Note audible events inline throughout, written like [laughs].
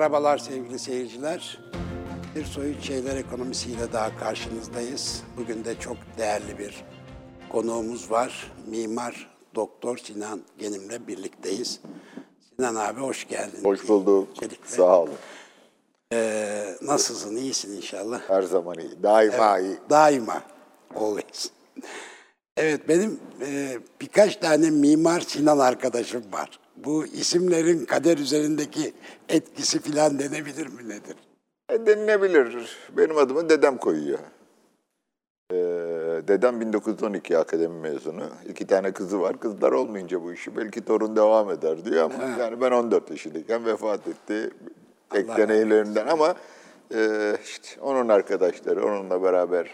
Merhabalar sevgili seyirciler. Bir Soyut Şeyler Ekonomisiyle daha karşınızdayız. Bugün de çok değerli bir konuğumuz var. Mimar Doktor Sinan Genim'le birlikteyiz. Sinan abi hoş geldin. Hoş bulduk. Öncelikle. Sağ olun. Ee, nasılsın? İyisin inşallah. Her zaman iyi. Daima iyi. Daima. Always. Evet benim e, birkaç tane mimar Sinan arkadaşım var. Bu isimlerin kader üzerindeki etkisi filan denebilir mi nedir? E, denilebilir. Benim adımı dedem koyuyor. Ee, dedem 1912 akademi mezunu. İki tane kızı var. Kızlar olmayınca bu işi belki torun devam eder diyor ama yani ben 14 yaşındayken vefat etti. Ekleneylerinden ama e, işte onun arkadaşları, onunla beraber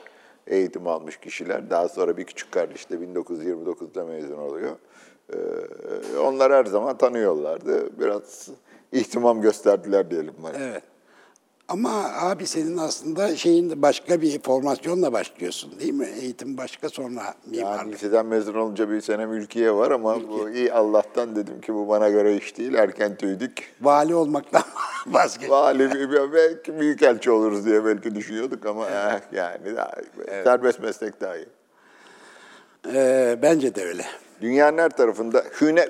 eğitim almış kişiler. Daha sonra bir küçük kardeş de 1929'da mezun oluyor. Ee, onlar her zaman tanıyorlardı. Biraz ihtimam gösterdiler diyelim bana. Evet. Ama abi senin aslında şeyin başka bir formasyonla başlıyorsun değil mi? Eğitim başka sonra Yani mimarlık. liseden mezun olunca bir sene mülkiye var ama bu iyi Allah'tan dedim ki bu bana göre iş değil. Erken tüydük. Vali olmaktan [laughs] vazgeç. Vali bir- belki büyükelçi oluruz diye belki düşünüyorduk ama eh, yani daha, serbest meslek daha iyi. Ee, bence de öyle. Dünyanın her tarafında hüner...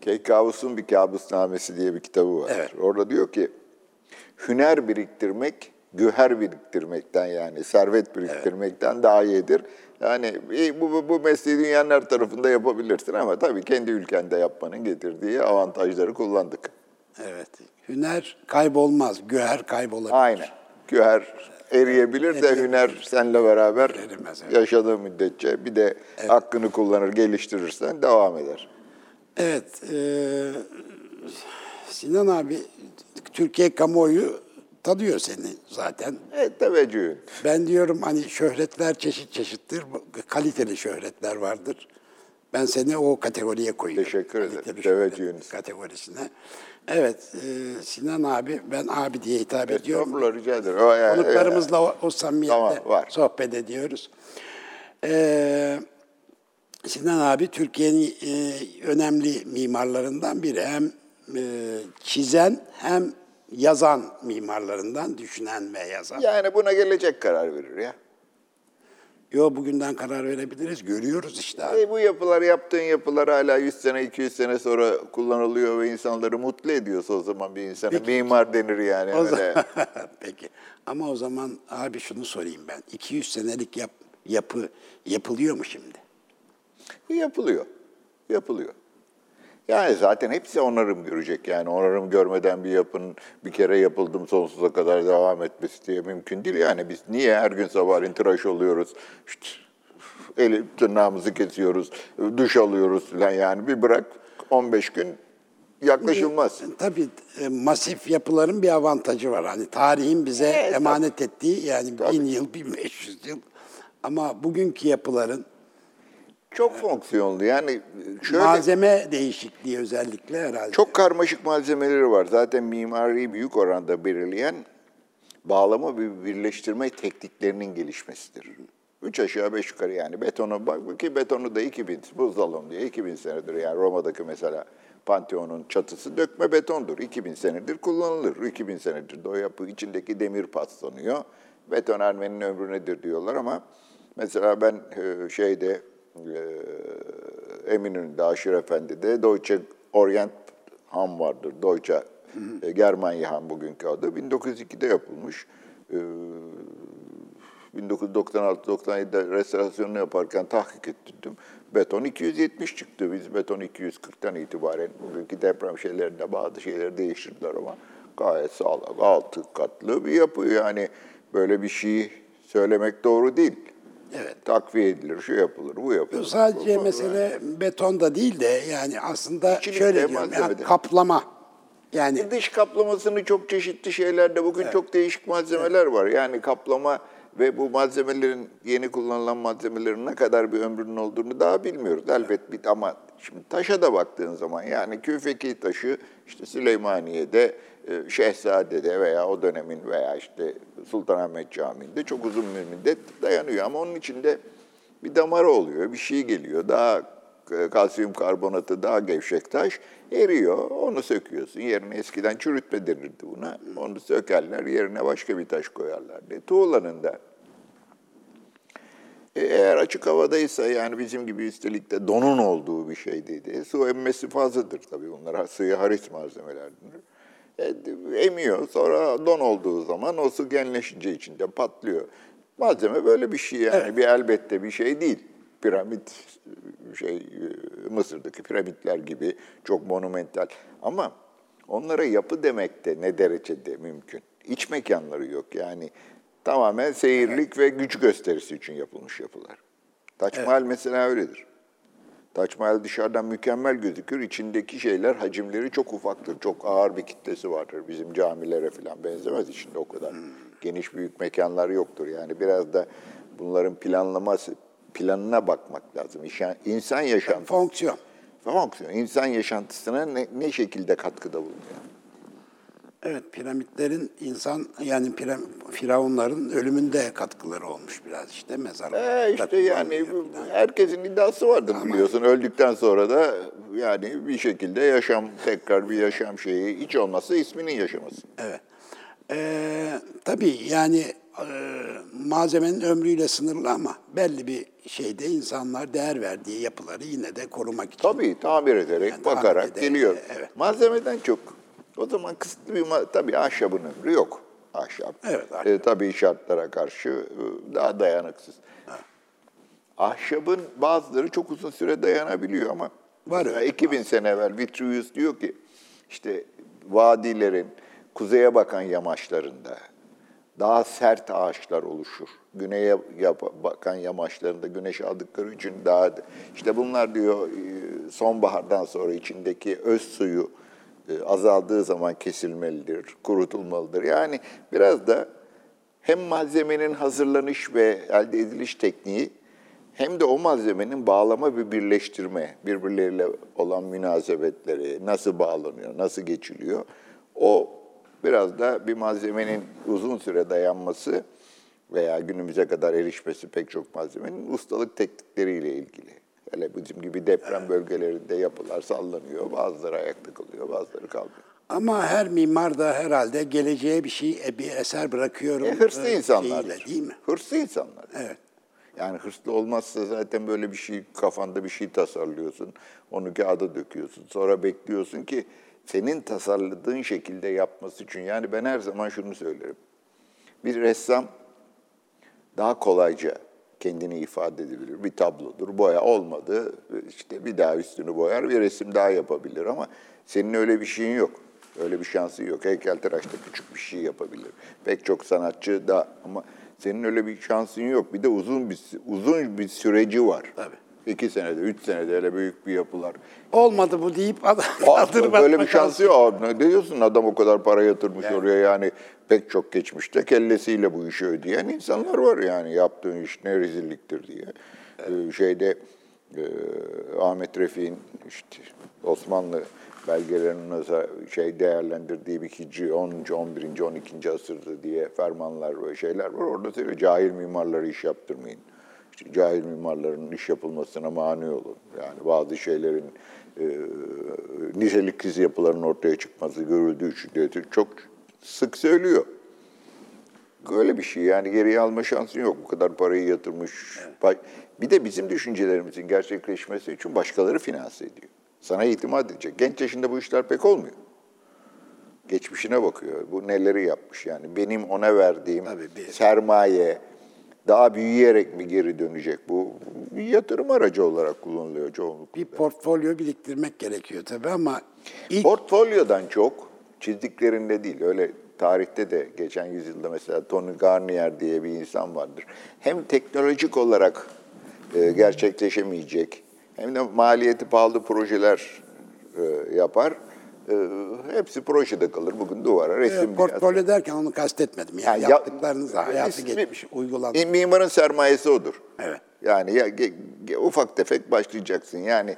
Keykavus'un bir kabusnamesi diye bir kitabı var. Evet. Orada diyor ki, hüner biriktirmek, güher biriktirmekten yani servet biriktirmekten daha iyidir. Yani bu, bu, bu mesleği dünyanın her tarafında yapabilirsin ama tabii kendi ülkende yapmanın getirdiği avantajları kullandık. Evet. Hüner kaybolmaz, güher kaybolabilir. Aynen. Güher eriyebilir de hüner seninle beraber Erimez, evet. yaşadığı müddetçe bir de hakkını kullanır, geliştirirsen devam eder. Evet. e, Sinan abi, Türkiye kamuoyu tanıyor seni zaten. Evet, teveccühün. Ben diyorum hani şöhretler çeşit çeşittir, kaliteli şöhretler vardır. Ben seni o kategoriye koyuyorum. Teşekkür ederim. Teveccühünüz. kategorisine. Evet, e, Sinan abi, ben abi diye hitap ediyorum. Estağfurullah rica ederim. O, yani, Konuklarımızla o, o samimiyetle Tamam, var. sohbet ediyoruz. Ee, Sinan abi Türkiye'nin e, önemli mimarlarından biri. Hem e, çizen hem yazan mimarlarından, düşünen ve yazan. Yani buna gelecek karar verir ya. Yo bugünden karar verebiliriz. Görüyoruz işte abi. E, bu yapılar, yaptığın yapılar hala 100 sene, 200 sene sonra kullanılıyor ve insanları mutlu ediyorsa o zaman bir insana mimar denir yani. O öyle. zaman- [laughs] Peki. Ama o zaman abi şunu sorayım ben. 200 senelik yap, yapı yapılıyor mu şimdi? Yapılıyor. Yapılıyor. Yani zaten hepsi onarım görecek. Yani onarım görmeden bir yapının bir kere yapıldım sonsuza kadar devam etmesi diye mümkün değil. Yani biz niye her gün sabahleyin tıraş oluyoruz, işte, eli tırnağımızı kesiyoruz, duş alıyoruz falan yani bir bırak 15 gün yaklaşılmaz. Tabii e, masif yapıların bir avantajı var. Hani tarihin bize Evet, emanet ettiği yani Tabii. bin yıl, 1500 yıl. Ama bugünkü yapıların Çok fonksiyonlu yani şöyle malzeme değişikliği özellikle herhalde. çok karmaşık malzemeleri var. Zaten mimariyi büyük oranda belirleyen bağlama ve birleştirme tekniklerinin gelişmesidir. Üç aşağı beş yukarı yani betonu bak ki betonu da 2000 buzdolabı diye 2000 senedir yani Roma'daki mesela Pantheon'un çatısı dökme betondur. 2000 senedir kullanılır. 2000 senedir de o yapı içindeki demir paslanıyor. Beton Ermeni'nin ömrü nedir diyorlar ama mesela ben e, şeyde e, Eminönü'nde Aşır Efendi'de Deutsche Orient Han vardır. Deutsche e, Germanya Han bugünkü adı. 1902'de yapılmış. E, 1996-97'de restorasyonunu yaparken tahkik ettirdim. Beton 270 çıktı. Biz beton 240'tan itibaren bugünkü deprem şeylerinde bazı şeyleri değiştirdiler ama gayet sağlam. Altı katlı bir yapı yani böyle bir şey söylemek doğru değil. Evet. Takviye edilir, şu yapılır, bu yapılır. Sadece Bu- mesele beton da değil de yani aslında İçilikte, şöyle diyorum ya, malzemede. kaplama. Yani E, Dış kaplamasını çok çeşitli şeylerde bugün çok değişik malzemeler var. Yani kaplama ve bu malzemelerin yeni kullanılan malzemelerin ne kadar bir ömrünün olduğunu daha bilmiyoruz. Elbet bir ama şimdi taşa da baktığın zaman yani küfeki taşı işte Süleymaniye'de, e, Şehzade'de veya o dönemin veya işte Sultanahmet Camii'nde çok uzun müddet dayanıyor. Ama onun içinde bir damarı oluyor, bir şey geliyor. Daha kalsiyum karbonatı daha gevşek taş eriyor. Onu söküyorsun. Yerine eskiden çürütme denirdi buna. Onu sökerler yerine başka bir taş koyarlardı. Tuğlanın da eğer açık havadaysa yani bizim gibi üstelik de donun olduğu bir şey dedi. Su emmesi fazladır tabii bunlar suya haris malzemelerdir. E, emiyor sonra don olduğu zaman o su genleşince içinde patlıyor. Malzeme böyle bir şey yani bir elbette bir şey değil. Piramit şey e, Mısır'daki piramitler gibi çok monumental. Ama onlara yapı demek de ne derecede mümkün? İç mekanları yok yani tamamen seyirlik ve güç gösterisi için yapılmış yapılar. Taç Mahal mesela öyledir. Taç Mahal dışarıdan mükemmel gözükür. İçindeki şeyler, hacimleri çok ufaktır. Çok ağır bir kitlesi vardır. Bizim camilere falan benzemez içinde o kadar. Geniş büyük mekanlar yoktur. Yani biraz da bunların planlaması, planına bakmak lazım. İnsan yaşantısı. Fonksiyon. Fonksiyon. İnsan yaşantısına ne, ne şekilde katkıda bulunuyor? Evet, piramitlerin insan yani piram, firavunların ölümünde katkıları olmuş biraz işte mezarlar. Ee, işte yani herkesin iddiası vardır biliyorsun. Öldükten sonra da yani bir şekilde yaşam, tekrar bir yaşam şeyi hiç olmazsa isminin yaşaması. Evet. Ee, tabii yani e, malzemenin ömrüyle sınırlı ama belli bir şeyde insanlar değer verdiği yapıları yine de korumak için. Tabii tamir ederek, Yani tamir bakarak ederek, geliyor. evet. Malzemeden çok. O zaman kısıtlı bir, tabii ahşabın ömrü yok. Ahşap. Evet, ahşap. E, tabii şartlara karşı e, daha dayanıksız. Ahşabın bazıları çok uzun süre dayanabiliyor ama Var öyle 2000 sene evvel Vitruvius diyor ki işte vadilerin kuzeye bakan yamaçlarında daha sert ağaçlar oluşur. Güneye bakan yamaçlarında güneş aldıkları için daha işte bunlar diyor e, sonbahardan sonra içindeki öz suyu azaldığı zaman kesilmelidir, kurutulmalıdır. Yani biraz da hem malzemenin hazırlanış ve elde ediliş tekniği hem de o malzemenin bağlama ve birleştirme, birbirleriyle olan münasebetleri, nasıl bağlanıyor, nasıl geçiliyor, o biraz da bir malzemenin uzun süre dayanması veya günümüze kadar erişmesi pek çok malzemenin ustalık teknikleriyle ilgili. Hele bizim gibi deprem bölgelerinde yapılar sallanıyor, bazıları ayakta kalıyor, bazıları kalmıyor. Ama her mimar da herhalde geleceğe bir şey, e, bir eser bırakıyorum. E, hırslı e, insanlar. değil mi? Hırslı insanlar. Evet. Yani hırslı olmazsa zaten böyle bir şey kafanda bir şey tasarlıyorsun. Onu kağıda döküyorsun. Sonra bekliyorsun ki senin tasarladığın şekilde yapması için. Yani ben her zaman şunu söylerim. Bir ressam daha kolayca kendini ifade edebilir. Bir tablodur, boya olmadı. işte bir daha üstünü boyar, bir resim daha yapabilir ama senin öyle bir şeyin yok. Öyle bir şansın yok. Heykeltıraş da küçük bir şey yapabilir. Pek çok sanatçı da ama senin öyle bir şansın yok. Bir de uzun bir uzun bir süreci var. Tabii. İki senede, üç senede öyle büyük bir yapılar. Olmadı bu deyip adam Aa, [laughs] kaldırıp böyle bir şansı yok. Ne diyorsun adam o kadar para yatırmış oraya yani pek çok geçmişte kellesiyle bu işi ödeyen insanlar var yani yaptığın iş ne rezilliktir diye. Ee, şeyde e, Ahmet Refik'in işte Osmanlı belgelerinin nasıl şey değerlendirdiği bir hicri 10. 11. 12. asırdı diye fermanlar ve şeyler var. Orada söylüyor cahil mimarları iş yaptırmayın. Cahil mimarların iş yapılmasına mani olun. Yani bazı şeylerin e, niteliksiz yapıların ortaya çıkması görüldüğü için çok sık söylüyor. Öyle bir şey yani geriye alma şansın yok. Bu kadar parayı yatırmış. Bir de bizim düşüncelerimizin gerçekleşmesi için başkaları finanse ediyor. Sana itimat edecek. Genç yaşında bu işler pek olmuyor. Geçmişine bakıyor. Bu neleri yapmış yani. Benim ona verdiğim Tabii bir- sermaye daha büyüyerek mi geri dönecek? Bu bir yatırım aracı olarak kullanılıyor çoğunlukla. Bir portfolyo biriktirmek gerekiyor tabii ama ilk Portfolyodan çok çizdiklerinde değil. Öyle tarihte de geçen yüzyılda mesela Tony Garnier diye bir insan vardır. Hem teknolojik olarak e, gerçekleşemeyecek hem de maliyeti pahalı projeler e, yapar. E, hepsi projede kalır. Bugün duvara resim e, portfolyo derken onu kastetmedim. Yani, Ya- yaptıklarınız hayatı İsmi- geçmiş, uygulandı. E, Mimarın sermayesi odur. Evet. Yani ya, ge- ge- ufak tefek başlayacaksın. Yani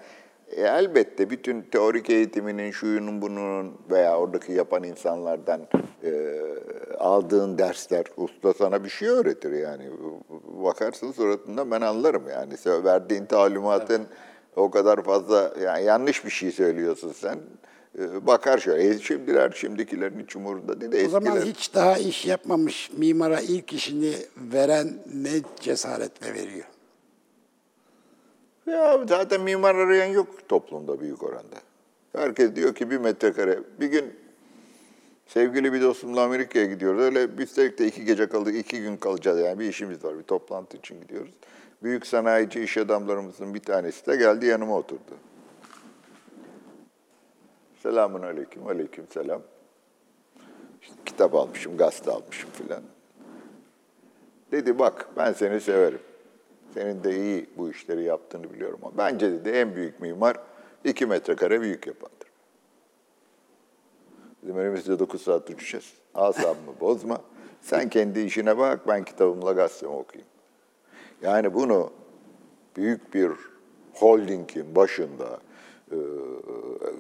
e, elbette bütün teorik eğitiminin, şuyunun bunun veya oradaki yapan insanlardan e, aldığın dersler, usta sana bir şey öğretir yani. Bakarsın suratında ben anlarım yani. Verdiğin talimatın, O kadar fazla yani yanlış bir şey söylüyorsun sen. Ee, bakar şöyle. E, şimdiler şimdikilerin hiç umurunda değil de O zaman eskiler. hiç daha iş yapmamış mimara ilk işini veren ne cesaretle veriyor? Ya zaten mimar arayan yok toplumda büyük oranda. Herkes diyor ki bir metrekare. Bir gün sevgili bir dostumla Amerika'ya gidiyoruz. Öyle biz de iki gece kaldık, iki gün kalacağız. Yani bir işimiz var, bir toplantı için gidiyoruz. Büyük sanayici iş adamlarımızın bir tanesi de geldi yanıma oturdu. Selamun aleyküm, aleyküm selam. İşte kitap almışım, gazete almışım filan. Dedi bak ben seni severim. Senin de iyi bu işleri yaptığını biliyorum bence dedi en büyük mimar iki metrekare büyük yapandır. Bizim önümüzde 9 saat uçacağız. Asabımı bozma. Sen kendi işine bak, ben kitabımla gazetemi okuyayım. Yani bunu büyük bir holdingin başında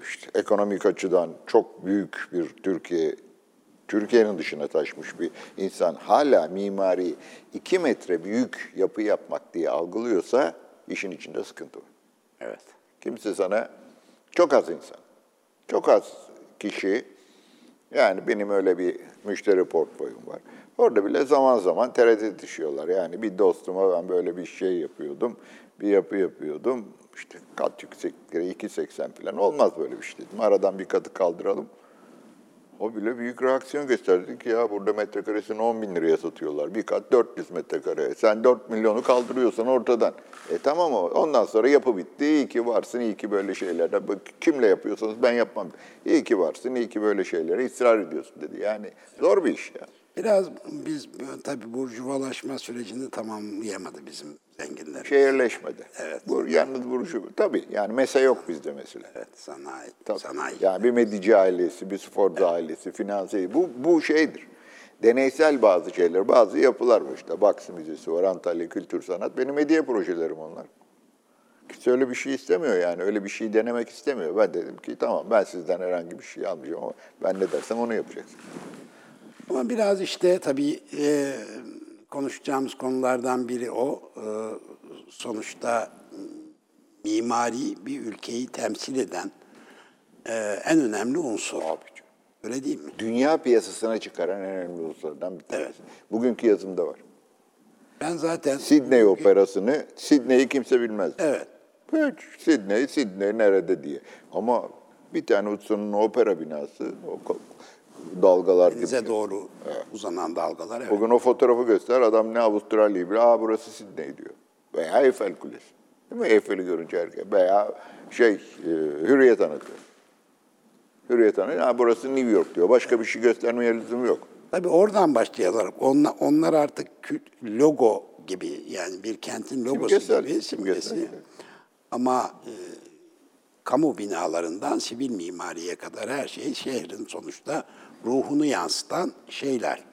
işte ekonomik açıdan çok büyük bir Türkiye Türkiye'nin dışına taşmış bir insan hala mimari iki metre büyük yapı yapmak diye algılıyorsa işin içinde sıkıntı var. Evet. Kimse sana çok az insan, çok az kişi yani benim öyle bir müşteri portföyüm var. Orada bile zaman zaman tereddüt düşüyorlar. Yani bir dostuma ben böyle bir şey yapıyordum, bir yapı yapıyordum. İşte kat yükseklikleri 2.80 falan olmaz böyle bir şey dedim. Aradan bir katı kaldıralım. O bile büyük reaksiyon gösterdi ki ya burada metrekaresini 10 bin liraya satıyorlar. Bir kat 400 metrekare. Sen 4 milyonu kaldırıyorsan ortadan. E tamam o. Ondan sonra yapı bitti. İyi ki varsın, iyi ki böyle şeylerde. Kimle yapıyorsanız ben yapmam. İyi ki varsın, iyi ki böyle şeylere ısrar ediyorsun dedi. Yani zor bir iş ya. Biraz biz tabii burjuvalaşma sürecini tamamlayamadı bizim zenginler. Şehirleşmedi. Evet. Bu, yalnız buruşu. Tabii yani mesele yok bizde mesela. Evet, sanayi. Tabii. Sanayi. Yani bir Medici ailesi, bir Sforza ailesi, finanse bu, bu şeydir. Deneysel bazı şeyler, bazı yapılar var işte. Baksı Müzesi var, Antalya Kültür Sanat. Benim hediye projelerim onlar. Kimse öyle bir şey istemiyor yani. Öyle bir şey denemek istemiyor. Ben dedim ki tamam ben sizden herhangi bir şey almayacağım ama ben ne dersem onu yapacaksın. Ama biraz işte tabii e, konuşacağımız konulardan biri o. E, sonuçta mimari bir ülkeyi temsil eden e, en önemli unsur. Öyle değil mi? Dünya piyasasına çıkaran en önemli unsurlardan bir tanesi. Evet. Bugünkü yazımda var. Ben zaten... Sydney operasını, Sydney'i kimse bilmez. Evet. Hiç Sydney, Sydney nerede diye. Ama bir tane Hudson'un opera binası, o dalgalar gibi. Denize doğru uzanan dalgalar. Evet. Bugün o fotoğrafı göster, adam ne Avustralya'yı biliyor, aa burası Sydney diyor. Veya Eiffel Kulesi. Değil mi? Eyfel'i görünce herkes. Veya şey, e, Hürriyet Anıtı. Hürriyet Anıtı, ha burası New York diyor. Başka bir şey göstermeye lüzum yok. Tabii oradan başlayalım. Onlar, onlar artık logo gibi yani bir kentin logosu Simgesel, gibi simgesel. simgesi. Ama e, kamu binalarından sivil mimariye kadar her şey şehrin sonuçta ruhunu yansıtan şeyler.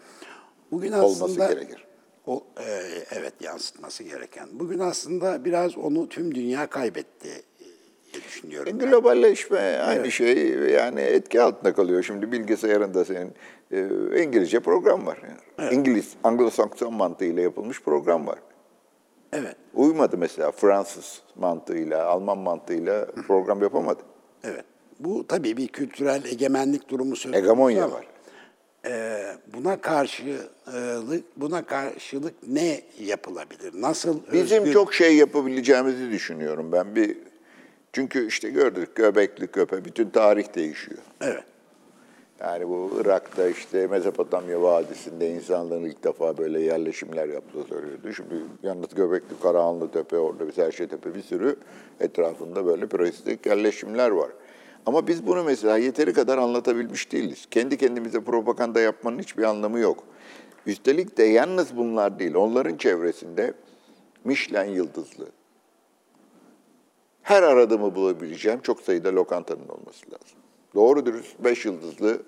Bugün Olması aslında gerekir. O, e, evet yansıtması gereken. Bugün aslında biraz onu tüm dünya kaybetti e, diye düşünüyorum. ben. Globalleşme aynı şey yani etki altında kalıyor. Şimdi bilgisayarında senin e, İngilizce program var. Yani. İngiliz, Anglo-Sakson mantığıyla yapılmış program var. Evet, Uymadı mesela Fransız mantığıyla, Alman mantığıyla program yapamadı. evet. Bu tabii bir kültürel egemenlik durumu söz konusu Hegemonya ama, var. e, buna karşılık buna karşılık ne yapılabilir? Nasıl Bizim özgür- çok şey yapabileceğimizi düşünüyorum ben. Bir çünkü işte gördük Göbekli Köpe bütün tarih değişiyor. Evet. Yani bu Irak'ta işte Mezopotamya Vadisi'nde insanların ilk defa böyle yerleşimler yaptığı söylüyordu. Şimdi yalnız Göbekli Karahanlı Tepe, orada bir Serşe Tepe bir sürü etrafında böyle prehistik yerleşimler var. Ama biz bunu mesela yeteri kadar anlatabilmiş değiliz. Kendi kendimize propaganda yapmanın hiçbir anlamı yok. Üstelik de yalnız bunlar değil, onların çevresinde Michelin yıldızlı, her aradığımı bulabileceğim çok sayıda lokantanın olması lazım. Doğru dürüst 5 yıldızlı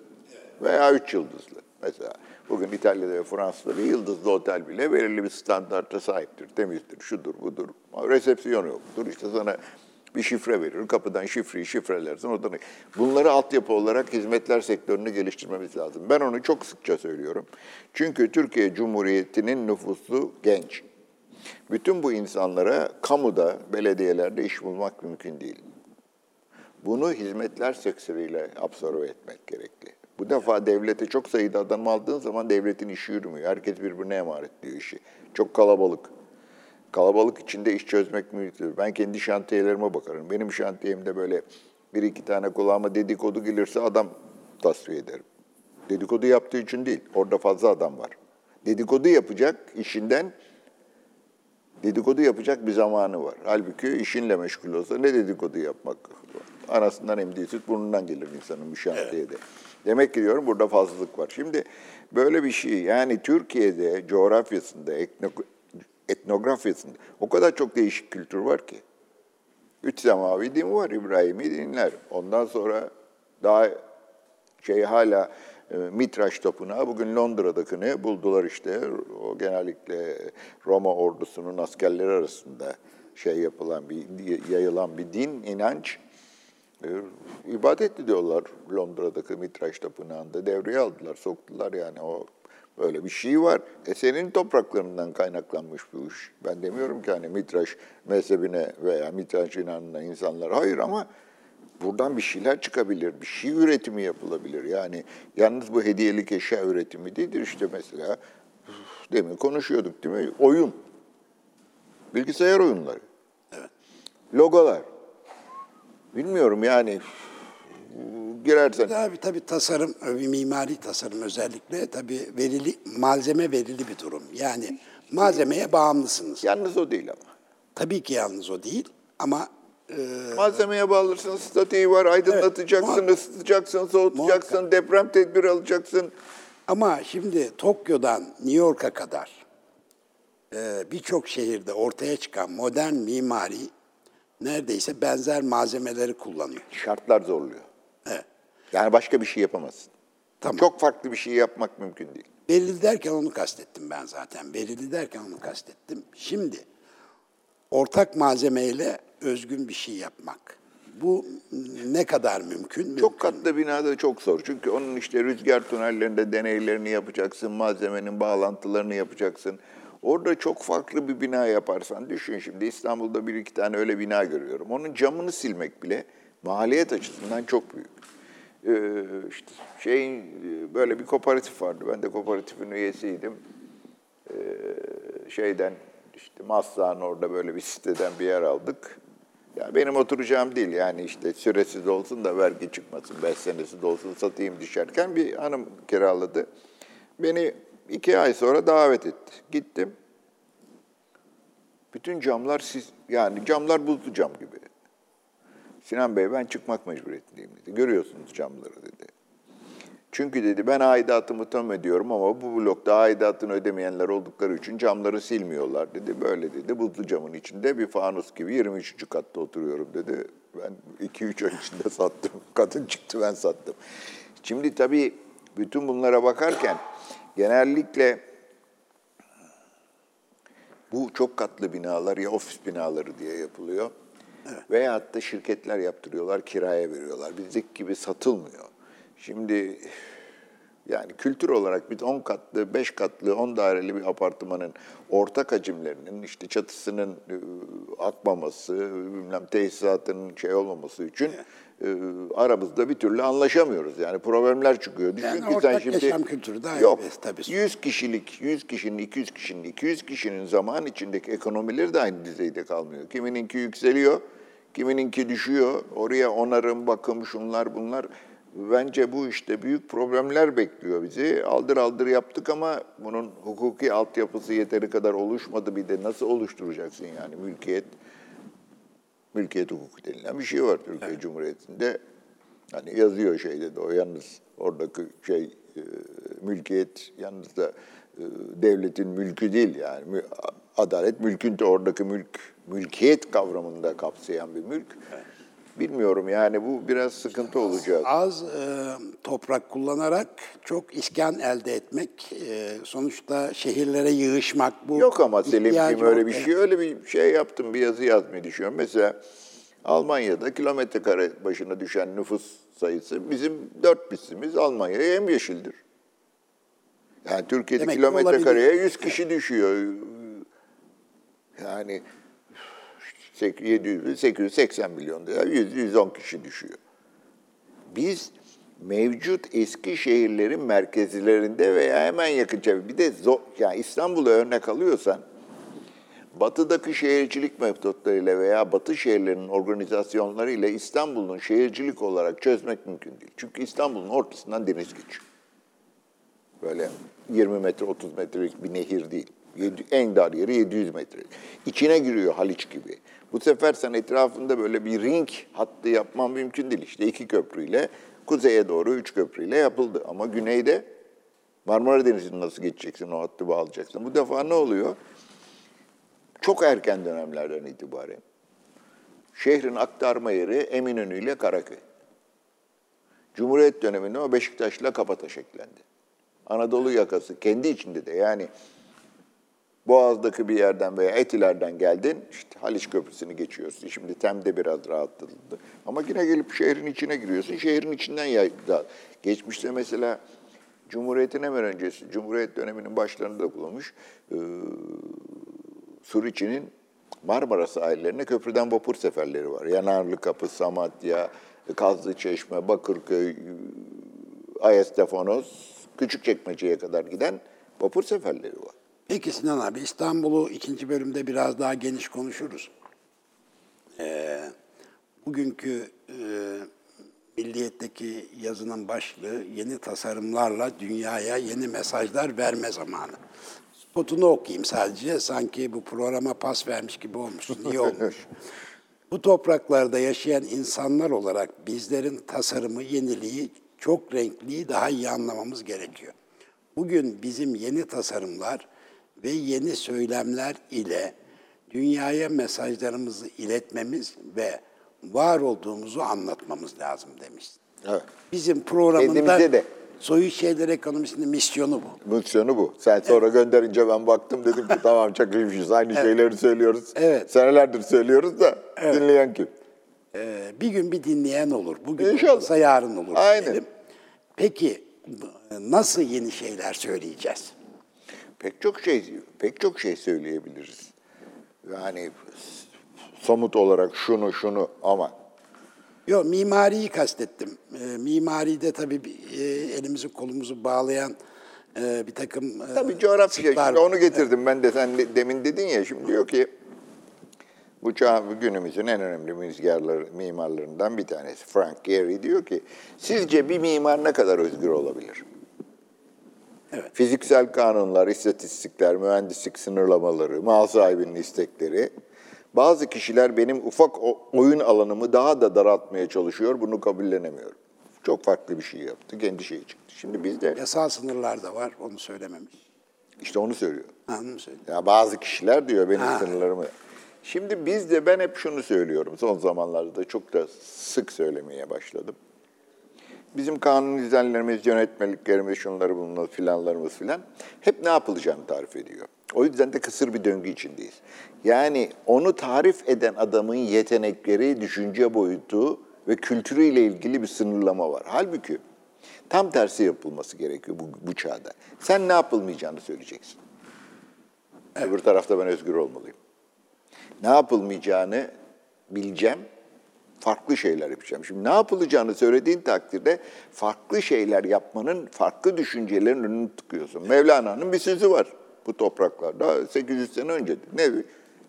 veya 3 yıldızlı. Mesela bugün İtalya'da ve Fransa'da bir yıldızlı otel bile belirli bir standarta sahiptir. Temizdir, şudur, budur. Resepsiyon yoktur. İşte sana bir şifre verir. Kapıdan şifreyi şifrelersin. Oradan... Bunları altyapı olarak hizmetler sektörünü geliştirmemiz lazım. Ben onu çok sıkça söylüyorum. Çünkü Türkiye Cumhuriyeti'nin nüfusu genç. Bütün bu insanlara kamuda, belediyelerde iş bulmak mümkün değil. Bunu hizmetler sektörüyle absorbe etmek gerekli. Bu defa devlete çok sayıda adam aldığın zaman devletin işi yürümüyor. Herkes birbirine emaretliyor işi. Çok kalabalık. Kalabalık içinde iş çözmek mümkün. Ben kendi şantiyelerime bakarım. Benim şantiyemde böyle bir iki tane kulağıma dedikodu gelirse adam tasfiye ederim. Dedikodu yaptığı için değil. Orada fazla adam var. Dedikodu yapacak işinden dedikodu yapacak bir zamanı var. Halbuki işinle meşgul olsa ne dedikodu yapmak? Anasından emdiği süt burnundan gelir insanın bir şantiyede. Demek ki diyorum burada fazlalık var. Şimdi böyle bir şey yani Türkiye'de coğrafyasında, etnografyasında o kadar çok değişik kültür var ki. Üç semavi din var, İbrahimi dinler. Ondan sonra daha şey hala e, Mitraş Tapınağı bugün Londra'dakini buldular işte. O genellikle Roma ordusunun askerleri arasında şey yapılan bir yayılan bir din, inanç. E, ibadet ediyorlar Londra'daki Mitraş Tapınağı'nda. Devreye aldılar, soktular yani o böyle bir şey var. E senin topraklarından kaynaklanmış bu iş. Ben demiyorum ki hani Mitraş mezhebine veya Mitraş inanına insanlar hayır ama buradan bir şeyler çıkabilir, bir şey üretimi yapılabilir. Yani yalnız bu hediyelik eşya üretimi değildir işte mesela. Demin konuşuyorduk değil mi? Oyun. Bilgisayar oyunları. Evet. Logolar. Bilmiyorum yani girersen. Tabii tabii tasarım, bir mimari tasarım özellikle tabii verili malzeme verili bir durum. Yani malzemeye bağımlısınız. Yalnız o değil ama. Tabii ki yalnız o değil ama e, Malzemeye bağlırsın, statiği var, aydınlatacaksın, muhakkak. ısıtacaksın, soğutacaksın, Muhakkak. deprem tedbiri alacaksın. ama şimdi Tokyo'dan New York'a kadar e, birçok şehirde ortaya çıkan modern mimari neredeyse benzer malzemeleri kullanıyor. Şartlar zorluyor. Yani başka bir şey yapamazsın. Tamam. Çok farklı bir şey yapmak mümkün değil. Belirli derken onu kastettim ben zaten. Belirli derken onu kastettim. Şimdi ortak malzemeyle özgün bir şey yapmak. Bu ne kadar mümkün? Çok Mümkün. katlı binada çok zor. Çünkü onun işte rüzgar tünellerinde deneylerini yapacaksın, malzemenin bağlantılarını yapacaksın. Orada çok farklı bir bina yaparsan, düşün şimdi İstanbul'da bir iki tane öyle bina görüyorum. Onun camını silmek bile maliyet açısından çok büyük. Ee, işte şeyin e, böyle bir kooperatif vardı. Ben de kooperatifin üyesiydim. Ee, şeyden işte Maslak'ın orada böyle bir siteden bir yer aldık. Ya benim oturacağım değil yani işte süresiz olsun da vergi çıkmasın, beş senesi de olsun satayım düşerken bir hanım kiraladı. Beni iki ay sonra davet etti. Gittim. Bütün camlar siz yani camlar buzlu cam gibi. Sinan Bey ben çıkmak mecburiyetindeyim dedi. Görüyorsunuz camları dedi. Çünkü dedi ben aidatımı tam ödüyorum ama bu blokta aidatını ödemeyenler oldukları için camları silmiyorlar dedi. Böyle dedi buzlu camın içinde bir fanus gibi 23. katta oturuyorum dedi. Ben 2-3 ay içinde [laughs] sattım. Kadın çıktı ben sattım. Şimdi tabii bütün bunlara bakarken genellikle bu çok katlı binalar ya ofis binaları diye yapılıyor. Veyahut da şirketler yaptırıyorlar, kiraya veriyorlar. Bizdeki gibi satılmıyor. Şimdi yani kültür olarak biz 10 katlı, 5 katlı, 10 daireli bir apartmanın ortak hacimlerinin işte çatısının e, akmaması, bilmem tesisatının şey olmaması için e, aramızda bir türlü anlaşamıyoruz. Yani problemler çıkıyor. Düşün Yani ki sen şimdi yaşam kültürü daha yok. evet, tabii. 100 kişilik, 100 kişinin, 200 kişinin, 200 kişinin zaman içindeki ekonomileri de aynı düzeyde kalmıyor. Kimininki yükseliyor, kimininki düşüyor. Oraya onarım, bakım, şunlar bunlar. Bence bu işte büyük problemler bekliyor bizi. Aldır aldır yaptık ama bunun hukuki altyapısı yeteri kadar oluşmadı. Bir de nasıl oluşturacaksın yani mülkiyet? Mülkiyet hukuku denilen bir şey var Türkiye Cumhuriyeti'nde. Hani yazıyor şeyde de o yalnız oradaki şey e, mülkiyet yalnız da e, devletin mülkü değil yani adalet mülkün de oradaki mülk mülkiyet kavramında kapsayan bir mülk. Bilmiyorum yani bu biraz sıkıntı olacak. Az e, toprak kullanarak çok iskan elde etmek, e, sonuçta şehirlere yığışmak bu. Yok ama Selimciğim öyle bir şey, öyle bir şey yaptım, bir yazı yazmayı düşünüyorum. Mesela Almanya'da kilometre kare başına düşen nüfus sayısı bizim dört misimiz Almanya'ya yemyeşildir. Yani Türkiye'de Demek ki kilometre kareye 100 kişi düşüyor. Yani 700, 880 milyon lira, 100, 110 kişi düşüyor. Biz mevcut eski şehirlerin merkezlerinde veya hemen yakın çevre, bir de zor, yani İstanbul'u örnek alıyorsan, batıdaki şehircilik metotlarıyla veya batı şehirlerinin organizasyonlarıyla İstanbul'un şehircilik olarak çözmek mümkün değil. Çünkü İstanbul'un ortasından deniz geçiyor. Böyle 20 metre, 30 metrelik bir nehir değil. En dar yeri 700 metre. İçine giriyor Haliç gibi. Bu sefer sen etrafında böyle bir ring hattı yapman mümkün değil. İşte iki köprüyle, kuzeye doğru üç köprüyle yapıldı. Ama güneyde Marmara Denizi'ni nasıl geçeceksin, o hattı bağlayacaksın. Bu defa ne oluyor? Çok erken dönemlerden itibaren şehrin aktarma yeri Eminönü ile Karaköy. Cumhuriyet döneminde o Beşiktaş'la Kabataş eklendi. Anadolu yakası kendi içinde de yani Boğaz'daki bir yerden veya Etiler'den geldin, işte Haliç Köprüsü'nü geçiyorsun. Şimdi Tem'de biraz rahatlatıldı. Ama yine gelip şehrin içine giriyorsun, şehrin içinden ya Geçmişte mesela Cumhuriyet'in hemen öncesi, Cumhuriyet döneminin başlarında da kullanmış, e, Suriçi'nin Marmara sahillerine köprüden vapur seferleri var. Yanarlı Kapı, Samatya, Kazlı Çeşme, Bakırköy, Ayestefanos, Küçükçekmece'ye kadar giden vapur seferleri var. Peki Sinan abi İstanbul'u ikinci bölümde biraz daha geniş konuşuruz. Ee, bugünkü e, Milliyet'teki yazının başlığı yeni tasarımlarla dünyaya yeni mesajlar verme zamanı. Spotunu okuyayım sadece. Sanki bu programa pas vermiş gibi olmuş. Niye [laughs] olmuş? bu topraklarda yaşayan insanlar olarak bizlerin tasarımı, yeniliği, çok renkliyi daha iyi anlamamız gerekiyor. Bugün bizim yeni tasarımlar ve yeni söylemler ile dünyaya mesajlarımızı iletmemiz ve var olduğumuzu anlatmamız lazım demiş. Evet. Bizim programında de. Soyu Şeyler Ekonomisi'nin misyonu bu. Misyonu bu. Sen sonra gönderince ben baktım dedim ki tamam çakılmışız. Aynı şeyleri söylüyoruz. Evet. Senelerdir söylüyoruz da dinleyen kim? Ee, bir gün bir dinleyen olur. Bugün İnşallah. olmasa yarın olur. Aynen. diyelim. Peki nasıl yeni şeyler söyleyeceğiz? Pek çok şey pek çok şey söyleyebiliriz. Yani somut olarak şunu şunu ama Yok mimariyi kastettim. E, mimaride tabii e, elimizi kolumuzu bağlayan e, bir takım e, tabii coğrafya şimdi onu getirdim ben de sen de- demin dedin ya şimdi diyor ki bu çağ günümüzün en önemli müzgarları, mimarlarından bir tanesi Frank Gehry diyor ki sizce bir mimar ne kadar özgür olabilir? Evet. Fiziksel kanunlar, istatistikler, mühendislik sınırlamaları, mal sahibinin istekleri. Bazı kişiler benim ufak oyun alanımı daha da daraltmaya çalışıyor. Bunu kabullenemiyorum. Çok farklı bir şey yaptı. Kendi şeyi çıktı. Şimdi biz de Yasal sınırlar da var. Onu söylememiş. işte onu söylüyor. Onu söyle. Ya bazı kişiler diyor benim Ha. sınırlarımı. Şimdi biz de ben hep şunu söylüyorum. Son zamanlarda da çok da sık söylemeye başladım. Bizim kanun düzenlerimiz, yönetmeliklerimiz, şunları bunlar filanlarımız filan hep ne yapılacağını tarif ediyor. O yüzden de kısır bir döngü içindeyiz. Yani onu tarif eden adamın yetenekleri, düşünce boyutu ve kültürüyle ilgili bir sınırlama var. Halbuki tam tersi yapılması gerekiyor bu, bu çağda. Sen ne yapılmayacağını söyleyeceksin. Öbür tarafta ben özgür olmalıyım. Ne yapılmayacağını bileceğim, farklı şeyler yapacağım. Şimdi ne yapılacağını söylediğin takdirde farklı şeyler yapmanın, farklı düşüncelerin önünü tıkıyorsun. Mevlana'nın bir sözü var bu topraklarda 800 sene önce. Ne?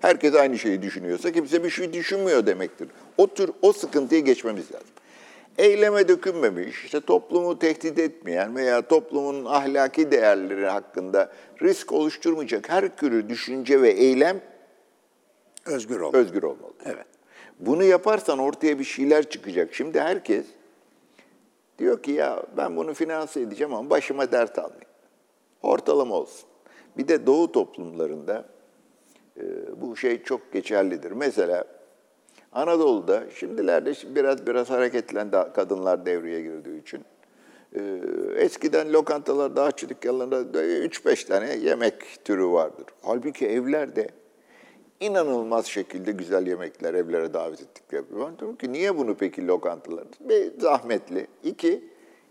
Herkes aynı şeyi düşünüyorsa kimse bir şey düşünmüyor demektir. O tür, o sıkıntıyı geçmemiz lazım. Eyleme dökünmemiş, işte toplumu tehdit etmeyen veya toplumun ahlaki değerleri hakkında risk oluşturmayacak her türlü düşünce ve eylem Özgür ol. özgür olmalı. Evet. Bunu yaparsan ortaya bir şeyler çıkacak. Şimdi herkes diyor ki ya ben bunu finanse edeceğim ama başıma dert almayayım. Ortalama olsun. Bir de doğu toplumlarında e, bu şey çok geçerlidir. Mesela Anadolu'da şimdilerde biraz biraz hareketlendi kadınlar devreye girdiği için. E, eskiden lokantalarda, aşçı dükkanlarında 3-5 tane yemek türü vardır. Halbuki evlerde inanılmaz şekilde güzel yemekler evlere davet ettikleri. Ben diyorum ki niye bunu peki lokantalar? Bir zahmetli. İki,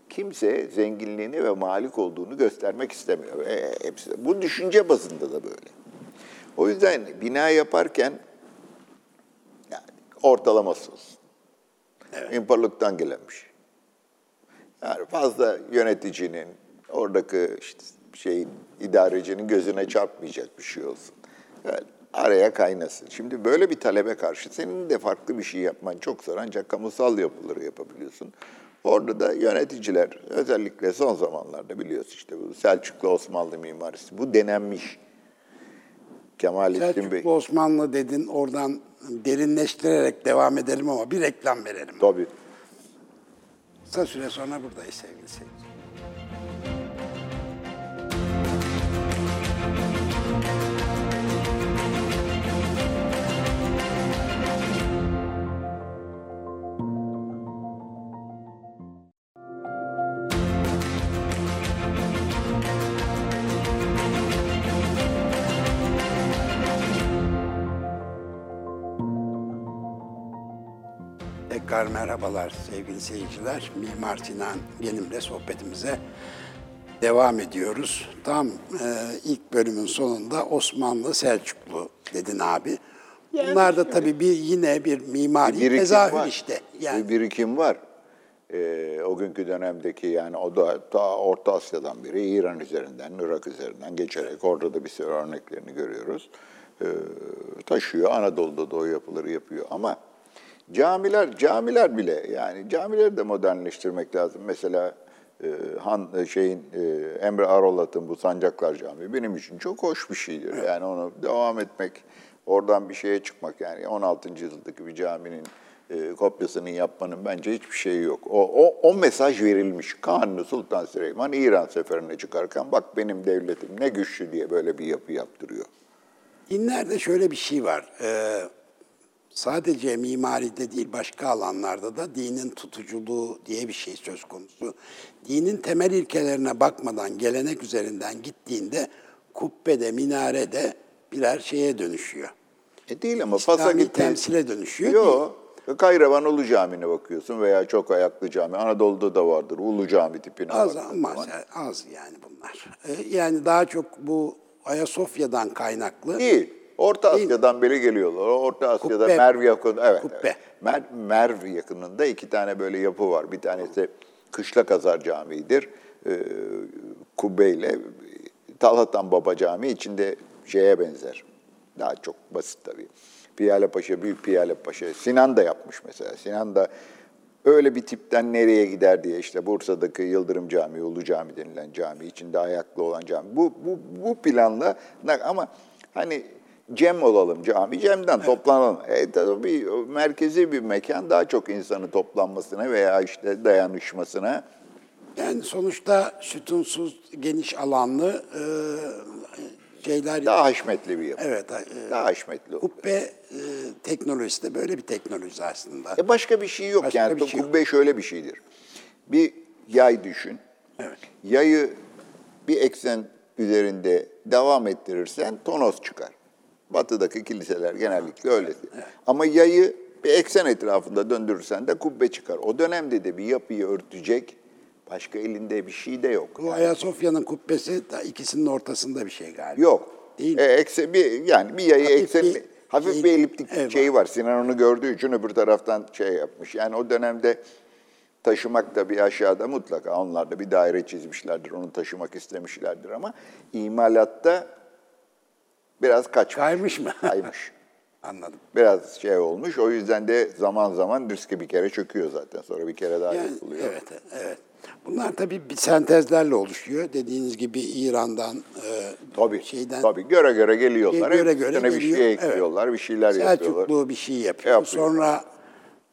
kimse zenginliğini ve malik olduğunu göstermek istemiyor. E, hepsi de. Bu düşünce bazında da böyle. O yüzden bina yaparken yani ortalaması olsun. Evet. İmparalıktan gelen bir şey. Yani fazla yöneticinin, oradaki işte şeyin, idarecinin gözüne çarpmayacak bir şey olsun. Yani araya kaynasın. Şimdi böyle bir talebe karşı senin de farklı bir şey yapman çok zor ancak kamusal yapıları yapabiliyorsun. Orada da yöneticiler özellikle son zamanlarda biliyorsun işte bu Selçuklu Osmanlı mimarisi bu denenmiş. Kemalettin Selçuklu Bey. Osmanlı dedin oradan derinleştirerek devam edelim ama bir reklam verelim. Tabii. Kısa süre sonra buradayız sevgili seyirciler. Tekrar merhabalar sevgili seyirciler. Mimar Sinan Genim'le sohbetimize devam ediyoruz. Tam e, ilk bölümün sonunda Osmanlı Selçuklu dedin abi. Yani Bunlar da tabii bir yine bir mimari bir tezahür işte. Yani. Bir birikim var. Ee, o günkü dönemdeki yani o da ta Orta Asya'dan biri İran üzerinden, Irak üzerinden geçerek orada da bir sürü örneklerini görüyoruz. Ee, taşıyor, Anadolu'da da o yapıları yapıyor ama Camiler, camiler bile yani camileri de modernleştirmek lazım. Mesela e, Han e, şeyin e, Emre Arolat'ın bu Sancaklar Camii benim için çok hoş bir şeydir. Yani onu devam etmek, oradan bir şeye çıkmak yani 16. yüzyıldaki bir caminin kopyasını yapmanın bence hiçbir şeyi yok. O, o, o mesaj verilmiş. Kanuni Sultan Süleyman İran seferine çıkarken bak benim devletim ne güçlü diye böyle bir yapı yaptırıyor. Dinlerde şöyle bir şey var. Ee, sadece mimaride değil başka alanlarda da dinin tutuculuğu diye bir şey söz konusu. Dinin temel ilkelerine bakmadan gelenek üzerinden gittiğinde kubbede, minarede birer şeye dönüşüyor. E değil ama fazla gitti. temsile dönüşüyor. Yok. Kayravanolu Camii'ne bakıyorsun veya çok ayaklı cami. Anadolu'da da vardır. Ulu Cami tipine az, az, az yani bunlar. E, yani daha çok bu Ayasofya'dan kaynaklı. Değil. Orta Asya'dan beri geliyorlar. Orta Asya'da Kubbe. Merv yakın, evet. Kubbe. evet. Mer, Merv yakınında iki tane böyle yapı var. Bir tanesi Kışla Kazar Camii'dir. Ee, kubbe ile Talhatan Baba Camii içinde şeye benzer. Daha çok basit tabii. Piyale Paşa, Büyük Piyale Paşa. Sinan da yapmış mesela. Sinan da öyle bir tipten nereye gider diye işte Bursa'daki Yıldırım Camii, Ulu Cami denilen cami, içinde ayaklı olan cami. Bu, bu, bu planla ama hani cem olalım cami, cemden toplanalım. E, tabii merkezi bir mekan daha çok insanı toplanmasına veya işte dayanışmasına. Yani sonuçta sütunsuz, geniş alanlı e, şeyler... Daha haşmetli bir yapı. Evet. E, daha haşmetli. Kubbe e, teknolojisi de böyle bir teknoloji aslında. E başka bir şey yok. Başka yani şey kubbe yok. şöyle bir şeydir. Bir yay düşün. Evet. Yayı bir eksen üzerinde devam ettirirsen tonos çıkar. Batıdaki kiliseler genellikle öyle. Ama yayı bir eksen etrafında döndürürsen de kubbe çıkar. O dönemde de bir yapıyı örtecek başka elinde bir şey de yok. Bu yani. Ayasofya'nın kubbesi da ikisinin ortasında bir şey galiba. Yok. Değil e, ekse, bir, yani bir yayı hafif eksen, bir, hafif şey, bir eliptik evet. şeyi var. Sinan onu gördüğü için öbür taraftan şey yapmış. Yani o dönemde taşımak da bir aşağıda mutlaka onlar da bir daire çizmişlerdir. Onu taşımak istemişlerdir ama imalatta biraz kaçmış. Kaymış mı? [laughs] Kaymış. Anladım. Biraz şey olmuş. O yüzden de zaman zaman riski bir kere çöküyor zaten. Sonra bir kere daha yani, yapılıyor. Evet, evet. Bunlar tabii bir sentezlerle oluşuyor. Dediğiniz gibi İran'dan, e, tabii, şeyden. Tabii, göre göre geliyorlar. Göre göre geliyor. bir şey ekliyorlar, evet. bir şeyler Selçuklu yapıyorlar. Selçuklu bir şey yapıyor. yapıyor. Sonra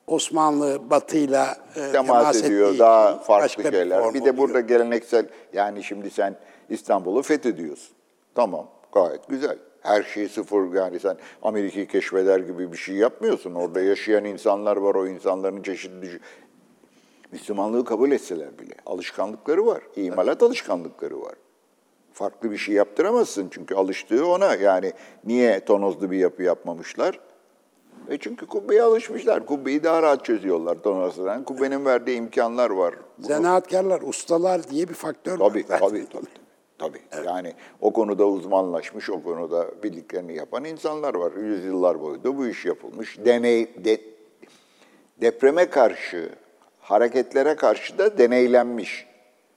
Osmanlı Batı'yla e, temas, temas ediyor, daha farklı şeyler. Bir, bir de burada geleneksel, yani şimdi sen İstanbul'u fethediyorsun. Tamam, gayet güzel her şey sıfır yani sen Amerika'yı keşfeder gibi bir şey yapmıyorsun. Orada yaşayan insanlar var, o insanların çeşitli Müslümanlığı kabul etseler bile alışkanlıkları var. İmalat alışkanlıkları var. Farklı bir şey yaptıramazsın çünkü alıştığı ona. Yani niye tonozlu bir yapı yapmamışlar? E çünkü kubbeye alışmışlar. Kubbeyi daha rahat çözüyorlar tonozdan. Kubbenin verdiği imkanlar var. Zanaatkarlar, ustalar diye bir faktör tabii, var. Tabii, tabii. Tabii. Yani o konuda uzmanlaşmış, o konuda bildiklerini yapan insanlar var. Yüzyıllar boyu da bu iş yapılmış. Deney, de, depreme karşı, hareketlere karşı da deneylenmiş.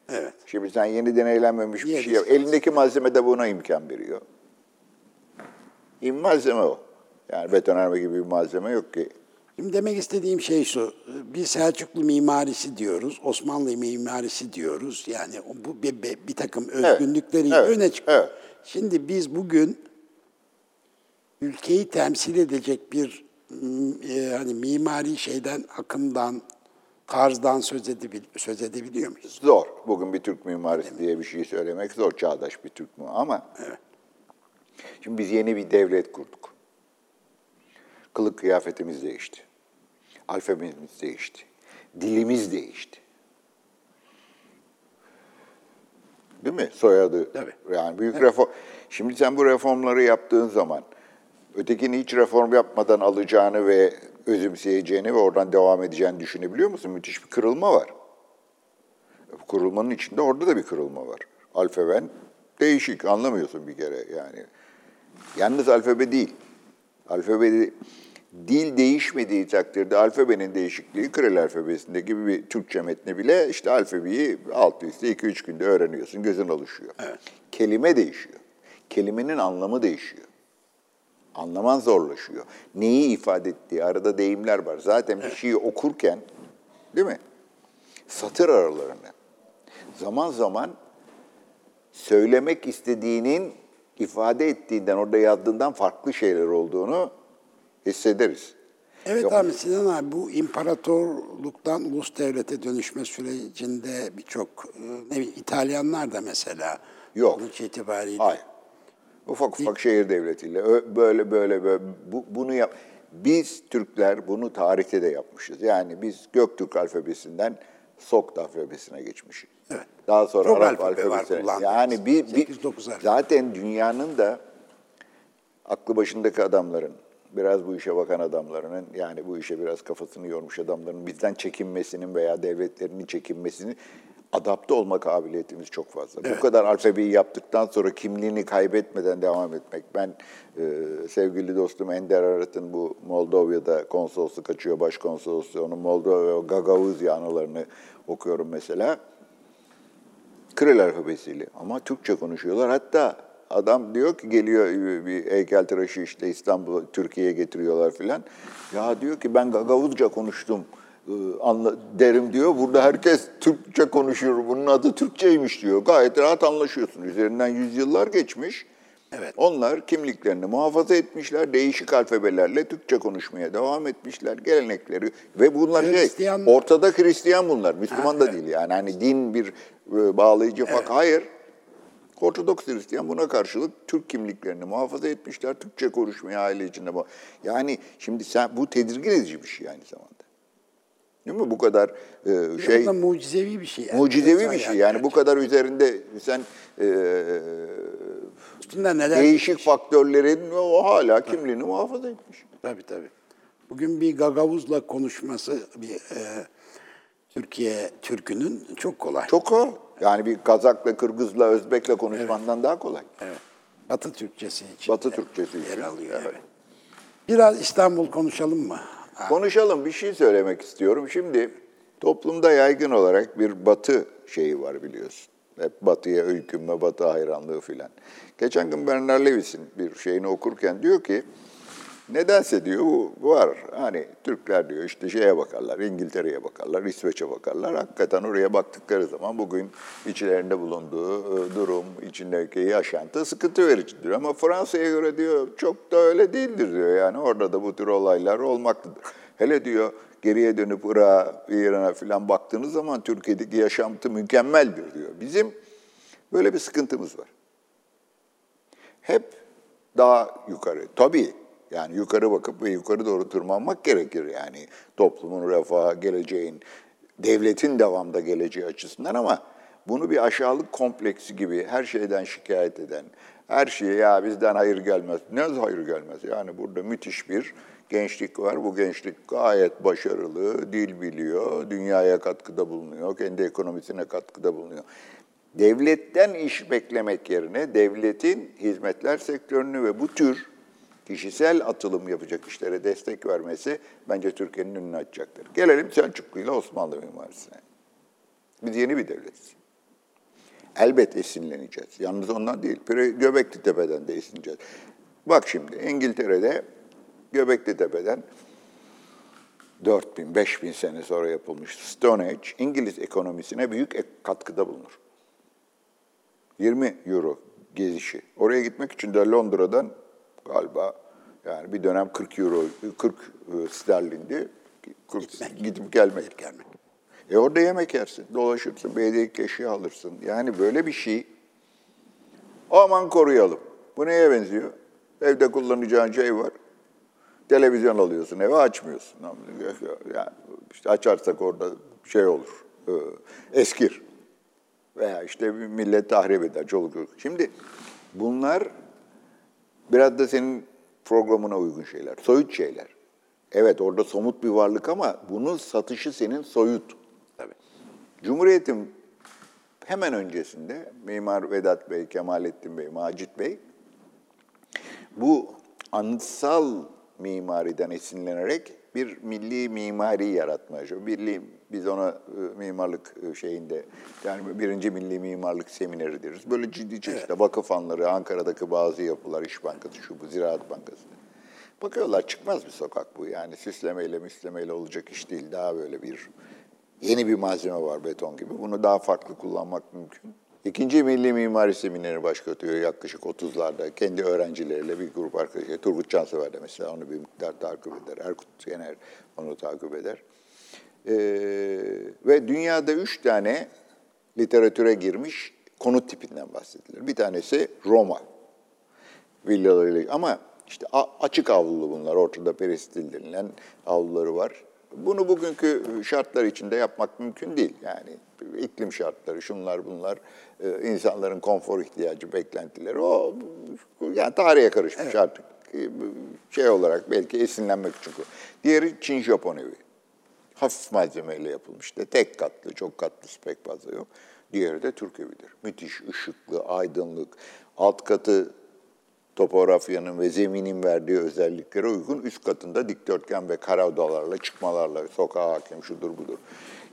Evet. Şimdi sen yeni deneylenmemiş bir Niye şey yap. Elindeki malzeme de buna imkan veriyor. İm malzeme o. Yani betonarme gibi bir malzeme yok ki. Şimdi demek istediğim şey şu. Bir Selçuklu mimarisi diyoruz, Osmanlı mimarisi diyoruz. Yani bu bir, bir, bir takım özgünlükleriyle evet, öne çıkıyor. evet. Şimdi biz bugün ülkeyi temsil edecek bir m, e, hani mimari şeyden, akımdan, tarzdan söz, edebil, söz edebiliyor muyuz? Zor. Bugün bir Türk mimarisi diye bir şey söylemek zor. Çağdaş bir Türk mü? Ama şimdi biz yeni bir devlet kurduk. Kılık kıyafetimiz değişti. Alfabemiz değişti. Dilimiz değişti. Değil mi? Soyadı. Tabii. Yani büyük reform. Şimdi sen bu reformları yaptığın zaman ötekini hiç reform yapmadan alacağını ve özümseyeceğini ve oradan devam edeceğini düşünebiliyor musun? Müthiş bir kırılma var. Bu kırılmanın içinde orada da bir kırılma var. Alfaben değişik, anlamıyorsun bir kere yani. Yalnız alfabe değil. Alfabe dil değişmediği takdirde alfabenin değişikliği Kiril alfabesindeki bir Türkçe metni bile işte alfabeyi alt üstte 2-3 günde öğreniyorsun, gözün alışıyor. Kelime değişiyor. Kelimenin anlamı değişiyor. Anlaman zorlaşıyor. Neyi ifade ettiği, arada deyimler var. Zaten bir şeyi okurken, değil mi? Satır aralarını zaman zaman söylemek istediğinin ifade ettiğinden, orada yazdığından farklı şeyler olduğunu hissederiz. Evet Yok. abi Sinan abi bu imparatorluktan ulus devlete dönüşme sürecinde birçok e, ne bileyim İtalyanlar da mesela Yok. sonuç itibariyle Hayır. Ufak ufak şehir devletiyle böyle böyle böyle bu, bunu yap. Biz Türkler bunu tarihte de yapmışız. Yani biz Göktürk alfabesinden Sokt alfabesine geçmişiz. Evet. Daha sonra Çok Arap alfabe var alfabesine. kullandığımız. Yani bir, bir 8-9 alfabe. zaten dünyanın da aklı başındaki adamların, biraz bu işe bakan adamlarının, yani bu işe biraz kafasını yormuş adamların bizden çekinmesinin veya devletlerinin çekinmesinin adapte olma kabiliyetimiz çok fazla. Bu kadar alfabeyi yaptıktan sonra kimliğini kaybetmeden devam etmek. Ben e, sevgili dostum Ender Arat'ın bu Moldova'da konsolosluk açıyor, başkonsolosluğu, onun Moldova Gagavuzya anılarını okuyorum mesela. Kiril alfabesiyle ama Türkçe konuşuyorlar. Hatta adam diyor ki geliyor bir heykeltıraşı işte İstanbul'a, Türkiye'ye getiriyorlar filan. Ya diyor ki ben Gagavuzca konuştum e, anla, derim diyor. Burada herkes Türkçe konuşuyor. Bunun adı Türkçeymiş diyor. Gayet rahat anlaşıyorsun. Üzerinden yüzyıllar geçmiş. Evet. Onlar kimliklerini muhafaza etmişler. Değişik alfabelerle Türkçe konuşmaya devam etmişler. Gelenekleri ve bunlar Hristiyan- şey ortada Hristiyan bunlar. Müslüman da değil yani. Hani din bir e, bağlayıcı fak. Hayır. Ortodoks Hristiyan buna karşılık Türk kimliklerini muhafaza etmişler. Türkçe konuşmaya aile içinde. bu- Yani şimdi sen bu tedirgin edici bir şey aynı zamanda. Değil mi? Bu kadar e, şey, da mucizevi bir şey. Yani. mucizevi bir şey. Yani bu kadar üzerinde sen e, üstünde neler değişik faktörlerin o hala kimliğini muhafaza etmiş. Tabii tabii. Bugün bir Gagavuz'la konuşması bir e, Türkiye Türk'ünün çok kolay. Çok kolay. Yani bir Kazak'la, Kırgız'la, Özbek'le konuşmandan daha kolay. Evet. Batı Türkçesi için. Batı Türkçesi yer için. alıyor. Evet. Biraz İstanbul konuşalım mı? Ha, Konuşalım, bir şey söylemek istiyorum. Şimdi toplumda yaygın olarak bir batı şeyi var biliyorsun. Hep batıya öykünme, batı hayranlığı filan. Geçen gün Bernard Lewis'in bir şeyini okurken diyor ki, nedense diyor bu var. Hani Türkler diyor işte şeye bakarlar, İngiltere'ye bakarlar, İsveç'e bakarlar. Hakikaten oraya baktıkları zaman bugün içlerinde bulunduğu e, durum, içindeki yaşantı sıkıntı vericidir. Ama Fransa'ya göre diyor çok da öyle değildir diyor. Yani orada da bu tür olaylar olmaktadır. Hele diyor geriye dönüp Irak'a, İran'a falan baktığınız zaman Türkiye'deki yaşantı mükemmeldir diyor. Bizim böyle bir sıkıntımız var. Hep daha yukarı. Tabii yani yukarı bakıp ve yukarı doğru tırmanmak gerekir yani toplumun refahı, geleceğin, devletin devamda geleceği açısından ama bunu bir aşağılık kompleksi gibi her şeyden şikayet eden, her şeye ya bizden hayır gelmez. Ne hayır gelmez? Yani burada müthiş bir gençlik var. Bu gençlik gayet başarılı, dil biliyor, dünyaya katkıda bulunuyor, kendi ekonomisine katkıda bulunuyor. devletten iş beklemek yerine devletin hizmetler sektörünü ve bu tür kişisel atılım yapacak işlere destek vermesi bence Türkiye'nin önünü açacaktır. Gelelim Selçuklu ile Osmanlı mimarisine. Biz yeni bir devletiz. Elbet esinleneceğiz. Yalnız ondan değil. Göbekli Tepe'den de esinleneceğiz. Bak şimdi İngiltere'de Göbekli Tepe'den 4000, 5000 sene sonra yapılmış Stone Age İngiliz ekonomisine büyük katkıda bulunur. 20 euro gezişi. Oraya gitmek için de Londra'dan galiba yani bir dönem 40 euro, 40 e, sterlindi. 40, gitmek, gidip gelmek. gelmek. E orada yemek yersin, dolaşırsın, belediye eşya alırsın. Yani böyle bir şey aman koruyalım. Bu neye benziyor? Evde kullanacağın şey var. Televizyon alıyorsun, eve açmıyorsun. [laughs] Yani işte açarsak orada şey olur, e, eskir. Veya işte millet tahrip eder, çoluk çocuk. Şimdi bunlar biraz da senin programına uygun şeyler, soyut şeyler. Evet orada somut bir varlık ama bunun satışı senin soyut. Tabii. Cumhuriyet'in hemen öncesinde Mimar Vedat Bey, Kemalettin Bey, Macit Bey bu anıtsal mimariden esinlenerek bir milli mimari yaratmaya Milli, biz ona e, mimarlık e, şeyinde, yani birinci milli mimarlık semineri deriz. Böyle ciddi çeşitli evet. vakıf anları, Ankara'daki bazı yapılar, İş Bankası, şu bu, Ziraat Bankası. Bakıyorlar çıkmaz bir sokak bu yani süslemeyle müslemeyle olacak iş değil. Daha böyle bir yeni bir malzeme var beton gibi. Bunu daha farklı kullanmak mümkün. İkinci Milli Mimari Semineri başlatıyor yaklaşık 30'larda. Kendi öğrencileriyle bir grup arkadaşı. Turgut Cansever de mesela onu bir miktar takip eder. Erkut Yener onu takip eder. Ee, ve dünyada üç tane literatüre girmiş konut tipinden bahsedilir. Bir tanesi Roma villalarıyla ama işte açık avlulu bunlar. Ortada peristil denilen avluları var. Bunu bugünkü şartlar içinde yapmak mümkün değil. Yani iklim şartları, şunlar bunlar, e, insanların konfor ihtiyacı, beklentileri o yani tarihe karışmış evet. artık. E, şey olarak belki esinlenmek için. Diğeri Çin-Japon evi. Hafif malzemeyle yapılmış da tek katlı, çok katlı pek fazla yok. Diğeri de Türk evidir. Müthiş ışıklı, aydınlık, alt katı topografyanın ve zeminin verdiği özelliklere uygun üst katında dikdörtgen ve kare odalarla, çıkmalarla, sokağa hakim şudur budur.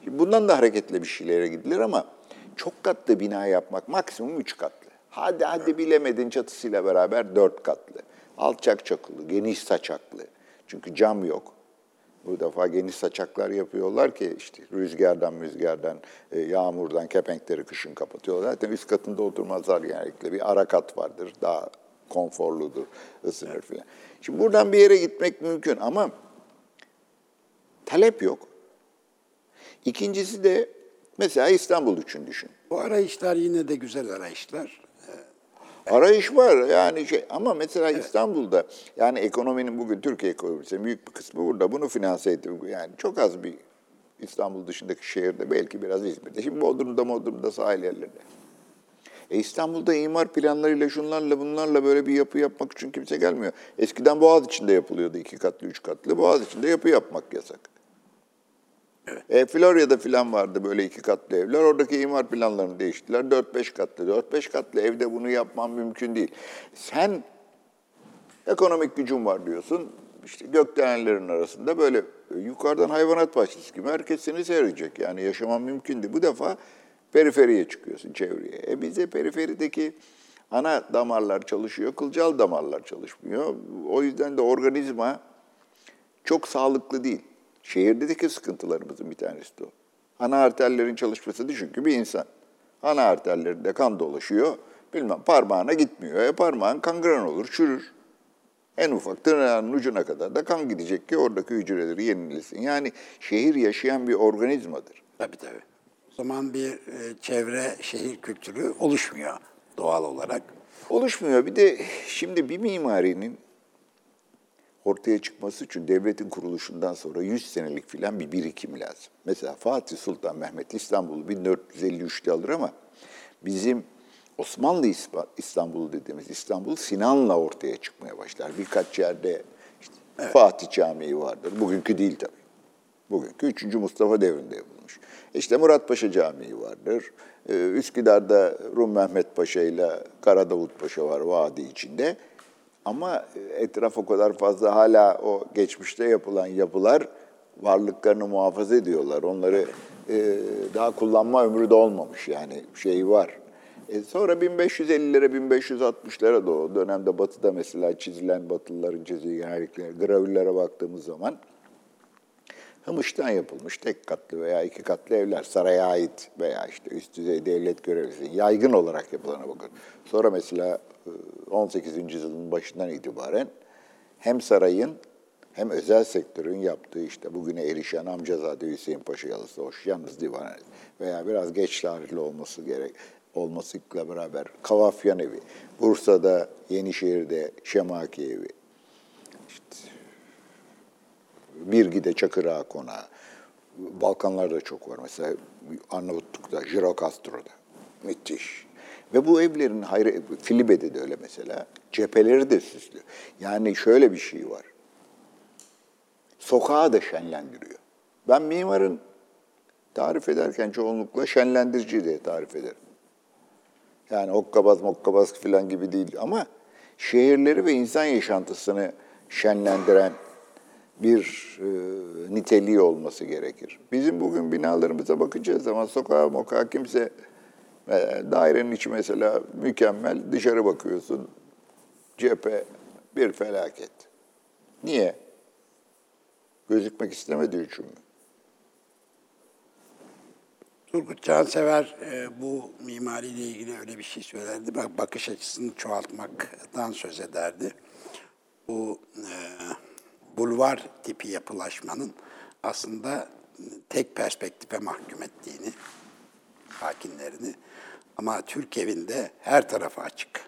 Bundan da hareketle bir şeylere gidilir ama çok katlı bina yapmak maksimum üç katlı. Hadi hadi bilemedin çatısıyla beraber dört katlı. Alçak çakılı, geniş saçaklı. Çünkü cam yok. Bu defa geniş saçaklar yapıyorlar ki işte rüzgardan, rüzgardan, e, yağmurdan kepenkleri kışın kapatıyorlar. Zaten üst katında oturmazlar genellikle. Bir ara kat vardır. Daha konforludur, ısınır filan. Şimdi buradan bir yere gitmek mümkün ama talep yok. İkincisi de mesela İstanbul için düşün. Bu arayışlar yine de güzel arayışlar. Arayış var yani şey ama mesela evet. İstanbul'da yani ekonominin bugün Türkiye ekonomisinin büyük bir kısmı burada bunu finanse ediyor. Yani çok az bir İstanbul dışındaki şehirde belki biraz İzmir'de. Şimdi Bodrum'da, Bodrum'da sahil yerlerinde. E İstanbul'da imar planlarıyla şunlarla bunlarla böyle bir yapı yapmak için kimse gelmiyor. Eskiden Boğaz içinde yapılıyordu iki katlı, üç katlı. Boğaz içinde yapı yapmak yasak. Evet. E, Florya'da filan vardı böyle iki katlı evler. Oradaki imar planlarını değiştirdiler. Dört beş katlı. Dört beş katlı evde bunu yapman mümkün değil. Sen ekonomik gücün var diyorsun. İşte gökdelenlerin arasında böyle e, yukarıdan hayvanat bahçesi gibi herkes seni seyredecek. Yani yaşaman mümkün değil. Bu defa periferiye çıkıyorsun çevreye. E bize periferideki ana damarlar çalışıyor, kılcal damarlar çalışmıyor. O yüzden de organizma çok sağlıklı değil. Şehirdeki sıkıntılarımızın bir tanesi de o. Ana arterlerin çalışması düşün ki bir insan. Ana arterlerinde kan dolaşıyor, bilmem parmağına gitmiyor. E parmağın kangren olur, çürür. En ufak tırnağının ucuna kadar da kan gidecek ki oradaki hücreleri yenilesin. Yani şehir yaşayan bir organizmadır. Tabii tabii. O zaman bir e, çevre şehir kültürü oluşmuyor doğal olarak. Oluşmuyor. Bir de şimdi bir mimarinin ortaya çıkması için devletin kuruluşundan sonra 100 senelik filan bir birikim lazım. Mesela Fatih Sultan Mehmet İstanbul'u 1453'te alır ama bizim Osmanlı İstanbul'u dediğimiz İstanbul Sinan'la ortaya çıkmaya başlar. Birkaç yerde işte evet. Fatih Camii vardır. Bugünkü değil tabii. Bugünkü 3. Mustafa devrinde yapılmış. İşte Murat Paşa Camii vardır. Ee, Üsküdar'da Rum Mehmet Paşa ile Kara Davut Paşa var vadi içinde. Ama etraf o kadar fazla hala o geçmişte yapılan yapılar varlıklarını muhafaza ediyorlar. Onları e, daha kullanma ömrü de olmamış yani şeyi var. E sonra 1550'lere, 1560'lara da o dönemde batıda mesela çizilen batılıların çizdiği genellikle gravürlere baktığımız zaman Hamıştan yapılmış tek katlı veya iki katlı evler saraya ait veya işte üst düzey devlet görevlisi yaygın olarak yapılana bakın. Sonra mesela 18. yüzyılın başından itibaren hem sarayın hem özel sektörün yaptığı işte bugüne erişen Amcazade Hüseyin Paşa Yalısı hoş yalnız divan veya biraz geç tarihli olması gerek olmasıyla beraber Kavafyan evi, Bursa'da Yenişehir'de Şemaki evi, işte Birgi'de Çakır Ağa Konağı, Balkanlarda çok var. Mesela Arnavutluk'ta, Jirokastro'da. Müthiş. Ve bu evlerin, hayır, Filibe'de de öyle mesela, cepheleri de süslü. Yani şöyle bir şey var. Sokağı da şenlendiriyor. Ben mimarın tarif ederken çoğunlukla şenlendirici diye tarif ederim. Yani okkabaz mokkabaz falan gibi değil ama şehirleri ve insan yaşantısını şenlendiren bir e, niteliği olması gerekir. Bizim bugün binalarımıza bakacağız zaman sokağa mokağa kimse dairenin içi mesela mükemmel dışarı bakıyorsun cephe bir felaket. Niye? Gözükmek istemediği için mi? Turgut Cansever e, bu mimariyle ilgili öyle bir şey söylerdi. Bak bakış açısını çoğaltmaktan söz ederdi. Bu e, bulvar tipi yapılaşmanın aslında tek perspektife mahkum ettiğini, sakinlerini ama Türk evinde her tarafa açık.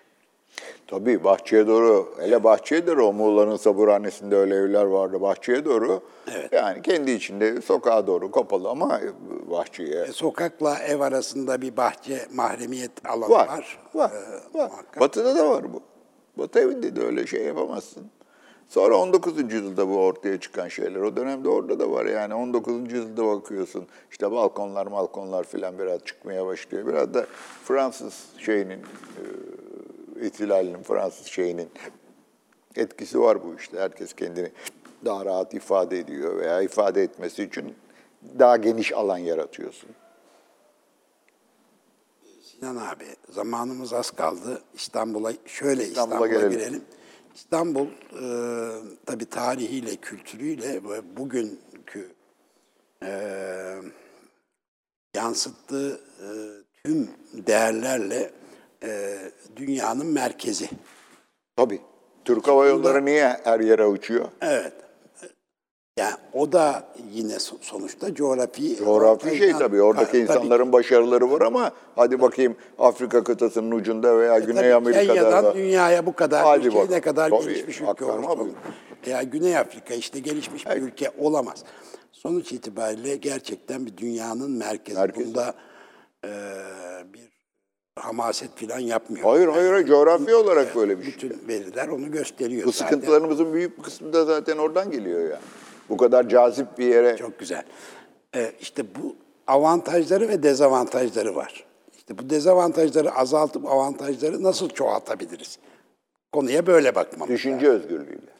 Tabii bahçeye doğru, hele bahçeye doğru o Muğla'nın sabırhanesinde öyle evler vardı bahçeye doğru. Evet. Yani kendi içinde sokağa doğru kapalı ama bahçeye. E, sokakla ev arasında bir bahçe mahremiyet alanı Var, var. var, Ee, var. muhakkak. Batı'da da var bu. Batı evinde de öyle şey yapamazsın. Sonra 19. yüzyılda bu ortaya çıkan şeyler. O dönemde orada da var yani 19. yüzyılda bakıyorsun. işte balkonlar balkonlar filan biraz çıkmaya başlıyor. Biraz da Fransız şeyinin, e, ihtilalinin, Fransız şeyinin etkisi var bu işte. Herkes kendini daha rahat ifade ediyor veya ifade etmesi için daha geniş alan yaratıyorsun. Sinan abi zamanımız az kaldı. İstanbul'a şöyle İstanbul'a İstanbul'a gelelim. girelim. İstanbul e, tabii tarihiyle, kültürüyle ve bugünkü e, yansıttığı e, tüm değerlerle e, dünyanın merkezi. Tabii. Türk Hava Yolları niye her yere uçuyor? Evet. Yani o da yine so- sonuçta coğrafi... Coğrafi şey tabii. Oradaki Tabii. insanların başarıları var ama hadi bakayım Afrika kıtasının ucunda veya Güney E, Tabii Amerika'da. Kenya'dan da- dünyaya bu kadar Hadi ülke bak. ne kadar Tabii, gelişmiş ülke olsun. Veya Güney Afrika işte gelişmiş bir ülke olamaz. Sonuç itibariyle gerçekten bir dünyanın merkezi. Merkezi. Bunda e, bir hamaset falan yapmıyor. Hayır hayır hayır, coğrafi olarak böyle bir şey. Bütün veriler onu gösteriyor. Bu zaten. sıkıntılarımızın büyük bir kısmı da zaten oradan geliyor yani. Bu kadar cazip bir yere. Çok güzel. Ee, işte bu avantajları ve dezavantajları var. İşte bu dezavantajları azaltıp avantajları nasıl çoğaltabiliriz? Konuya böyle bakmamız. Düşünce özgürlüğüyle.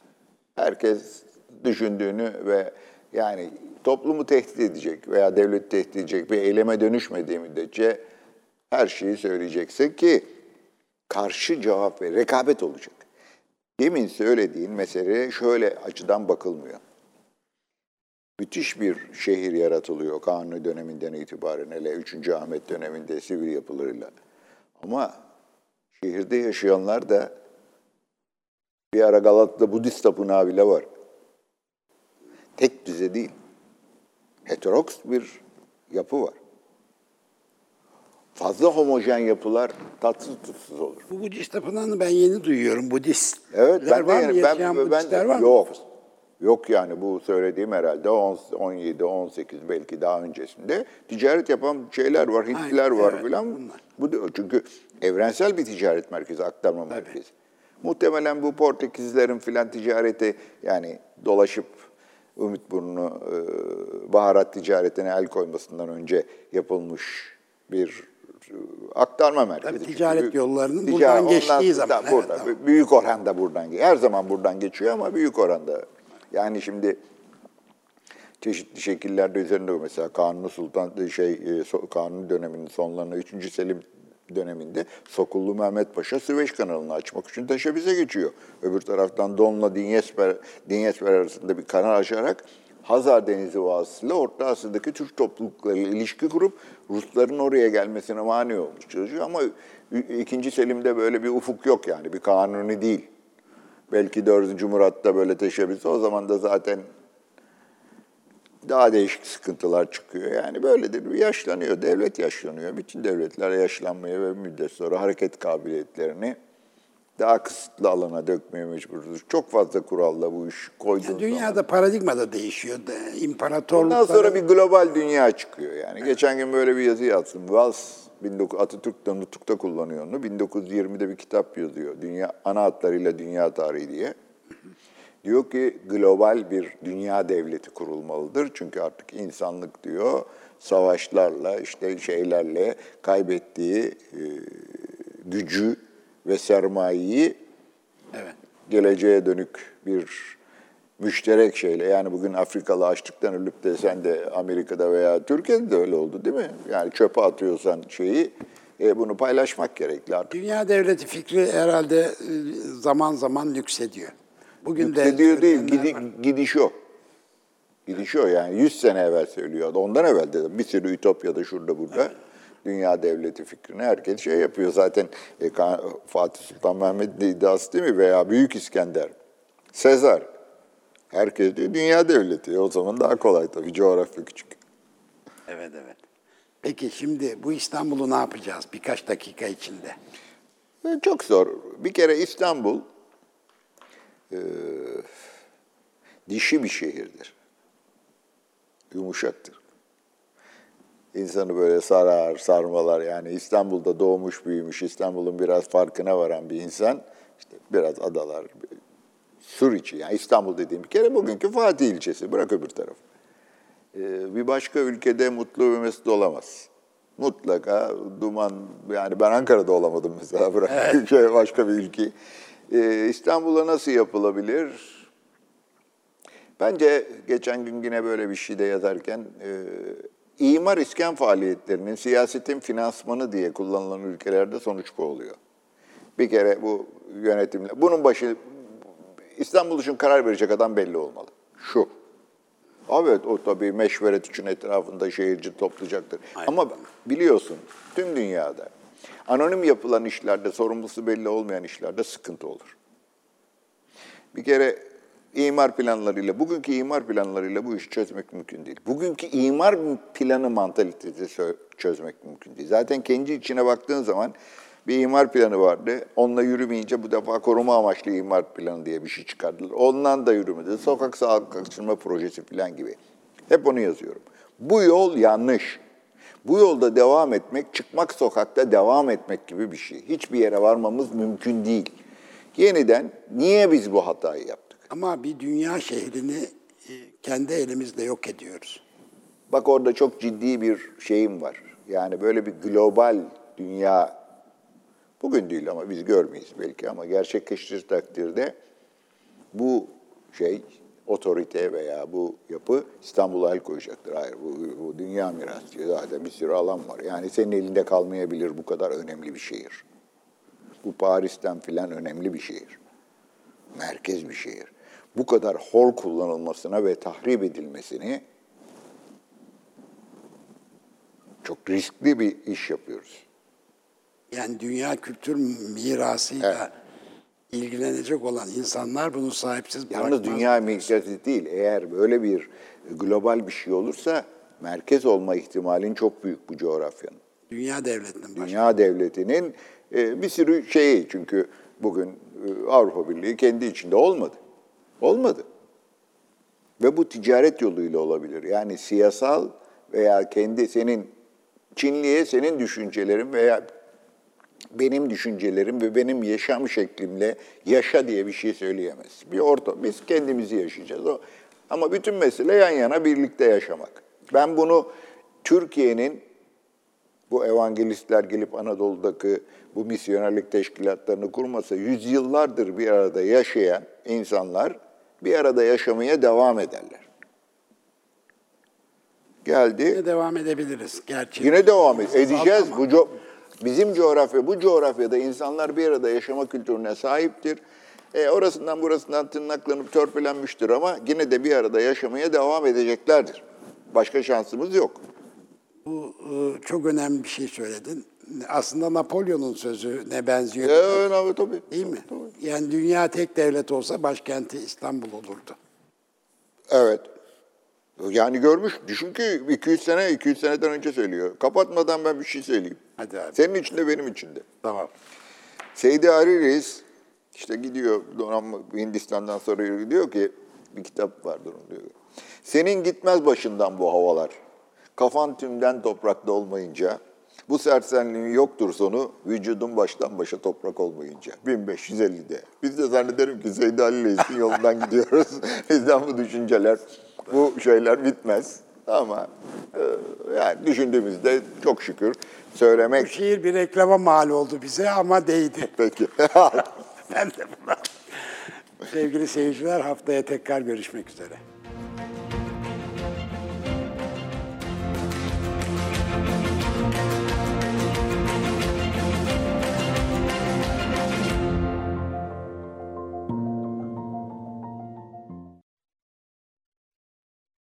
Herkes düşündüğünü ve yani toplumu tehdit edecek veya devleti tehdit edecek bir eyleme dönüşmediği müddetçe her şeyi söyleyecekse ki karşı cevap ve rekabet olacak. Demin söylediğin meseleye şöyle açıdan bakılmıyor. Müthiş bir şehir yaratılıyor Kanuni döneminden itibaren hele 3. Ahmet döneminde sivil yapılarıyla. Ama şehirde yaşayanlar da bir ara Galata'da Budist tapınağı bile var. Tek düze değil. Heteroks bir yapı var. Fazla homojen yapılar tatsız tutsuz olur. Bu Budist tapınağını ben yeni duyuyorum. Budist. Evet ben de var Yaşayan ben, ben Budistler var mı? yok. Yok yani bu söylediğim herhalde 10, 17, 18 belki daha öncesinde ticaret yapan şeyler var, Hintliler Aynen, var evet, filan. bunlar. Bu da- çünkü evrensel bir ticaret merkezi, aktarma merkezi. Muhtemelen bu Portekizlerin filan ticareti yani dolaşıp Ümitburnu e, baharat ticaretine el koymasından önce yapılmış bir e, aktarma merkezi. Tabii ticaret Çünkü yollarının ticari- buradan ondan geçtiği da zaman, evet, Burada, tamam. Büyük oranda buradan, her zaman buradan geçiyor ama büyük oranda. Yani şimdi çeşitli şekillerde üzerinde mesela Kanuni Sultan şey e, Kanuni döneminin sonlarına 3. Selim döneminde Sokullu Mehmet Paşa Süveyş kanalını açmak için Taşabiz'e geçiyor. Öbür taraftan Don'la Dinyesper, Dinyesper arasında bir kanal açarak Hazar Denizi vasıtasıyla Orta Asya'daki Türk topluluklarıyla ilişki kurup Rusların oraya gelmesine mani olmuş çalışıyor. Ama ü- ikinci Selim'de böyle bir ufuk yok yani bir kanuni değil. Belki 4. Murat'ta böyle teşebbüs o zaman da zaten daha değişik sıkıntılar çıkıyor. Yani böyledir. Yaşlanıyor, devlet yaşlanıyor. Bütün devletler yaşlanmaya ve müddet sonra hareket kabiliyetlerini daha kısıtlı alana dökmeye mecburuz. Çok fazla kuralla bu iş koyduğun Yani zaman. dünyada paradigma da değişiyor. De, Ondan sonra bir global dünya çıkıyor yani. Geçen gün böyle bir yazı yazdım. Wells 19 Atatürk'te Nutuk'ta kullanıyor onu. 1920'de bir kitap yazıyor. Dünya ana hatlarıyla dünya tarihi diye. Diyor ki global bir dünya devleti kurulmalıdır. Çünkü artık insanlık diyor savaşlarla işte şeylerle kaybettiği e, gücü ve sermayeyi Evet. geleceğe dönük bir müşterek şeyle yani bugün Afrikalı açlıktan ölüp de sen de Amerika'da veya Türkiye'de de öyle oldu değil mi? Yani çöpe atıyorsan şeyi e, bunu paylaşmak gerekli artık. Dünya devleti fikri herhalde e, zaman zaman lüksediyor. Bugün de Yükseliyor değil, gidi, var. gidiş o. Gidiş o yani 100 sene evvel söylüyordu. Ondan evvel de bir sürü Ütopya'da şurada burada dünya devleti fikrini herkes şey yapıyor. Zaten e, Fatih Sultan Mehmet'in iddiası değil mi? Veya Büyük İskender, Sezar. Herkes diyor dünya devleti. O zaman daha kolay tabii coğrafya küçük. Evet evet. Peki şimdi bu İstanbul'u ne yapacağız birkaç dakika içinde? Ve Çok zor. Bir kere İstanbul e, dişi bir şehirdir. Yumuşaktır. İnsanı böyle sarar, sarmalar. Yani İstanbul'da doğmuş, büyümüş, İstanbul'un biraz farkına varan bir insan, işte biraz adalar, sur içi. Yani İstanbul dediğim bir kere bugünkü Fatih ilçesi. Bırak öbür tarafı. Ee, bir başka ülkede mutlu ve mesut olamaz. Mutlaka duman, yani ben Ankara'da olamadım mesela [laughs] bırak şey, başka bir ülkeyi. Ee, İstanbul'a nasıl yapılabilir? Bence geçen gün yine böyle bir şey de yazarken e, imar iskan faaliyetlerinin siyasetin finansmanı diye kullanılan ülkelerde sonuç bu oluyor. Bir kere bu yönetimle, bunun başı İstanbul için karar verecek adam belli olmalı. Şu. Evet o tabii meşveret için etrafında şehirci toplayacaktır. Ama biliyorsun tüm dünyada anonim yapılan işlerde, sorumlusu belli olmayan işlerde sıkıntı olur. Bir kere imar planlarıyla, bugünkü imar planlarıyla bu işi çözmek mümkün değil. Bugünkü imar planı mantalitesi çözmek mümkün değil. Zaten kendi içine baktığın zaman bir imar planı vardı. Onunla yürümeyince bu defa koruma amaçlı imar planı diye bir şey çıkardılar. Ondan da yürümedi. Sokak sağlıklaştırma projesi falan gibi. Hep onu yazıyorum. Bu yol yanlış. Bu yolda devam etmek, çıkmak sokakta devam etmek gibi bir şey. Hiçbir yere varmamız mümkün değil. Yeniden niye biz bu hatayı yaptık? Ama bir dünya şehrini e, kendi elimizle yok ediyoruz. Bak orada çok ciddi bir şeyim var. Yani böyle bir global dünya, bugün değil ama biz görmeyiz belki ama gerçekleştirir takdirde bu şey, otorite veya bu yapı İstanbul'a el koyacaktır. Hayır bu, bu dünya mirası. Zaten bir sürü alan var. Yani senin elinde kalmayabilir bu kadar önemli bir şehir. Bu Paris'ten filan önemli bir şehir. Merkez bir şehir. Bu kadar hor kullanılmasına ve tahrip edilmesini çok riskli bir iş yapıyoruz. Yani dünya kültür mirasıyla ilgilenecek olan insanlar bunu sahipsiz bırakmaz. Yalnız dünya merkezi değil. Eğer böyle bir global bir şey olursa merkez olma ihtimalin çok büyük bu coğrafyanın. Dünya devletinin başı. Dünya devletinin e, bir sürü şeyi çünkü bugün e, Avrupa Birliği kendi içinde olmadı. Olmadı. Ve bu ticaret yoluyla olabilir. Yani siyasal veya kendi senin Çinliye senin düşüncelerin veya benim düşüncelerim ve benim yaşam şeklimle yaşa diye bir şey söyleyemez. Bir orta, biz kendimizi yaşayacağız. O Ama bütün mesele yan yana birlikte yaşamak. Ben bunu Türkiye'nin bu evangelistler gelip Anadolu'daki bu misyonerlik teşkilatlarını kurmasa yüzyıllardır bir arada yaşayan insanlar bir arada yaşamaya devam ederler. Geldi. Yine devam edebiliriz. Gerçi Yine devam edeceğiz. Bu co- bizim coğrafya, bu coğrafyada insanlar bir arada yaşama kültürüne sahiptir. E, orasından burasından tırnaklanıp törpülenmiştir ama yine de bir arada yaşamaya devam edeceklerdir. Başka şansımız yok. Bu e, çok önemli bir şey söyledin. Aslında Napolyon'un sözüne benziyor. E, evet, tabii. Değil mi? Yani dünya tek devlet olsa başkenti İstanbul olurdu. Evet. Yani görmüş, düşün ki 200 sene, 200 seneden önce söylüyor. Kapatmadan ben bir şey söyleyeyim. Hadi abi. Senin için de benim için de. Tamam. Seydi Reis işte gidiyor donanma Hindistan'dan sonra diyor ki bir kitap vardır onun diyor. Senin gitmez başından bu havalar. Kafan tümden toprakta olmayınca bu sersenliğin yoktur sonu vücudun baştan başa toprak olmayınca. 1550'de. Biz de zannederim ki Seydi Ali Reis'in yolundan gidiyoruz. [laughs] Bizden bu düşünceler, bu şeyler bitmez. Ama e, yani düşündüğümüzde çok şükür söylemek Bu şiir bir reklama mal oldu bize ama değdi. [laughs] peki. Ben de buna. Sevgili seyirciler haftaya tekrar görüşmek üzere.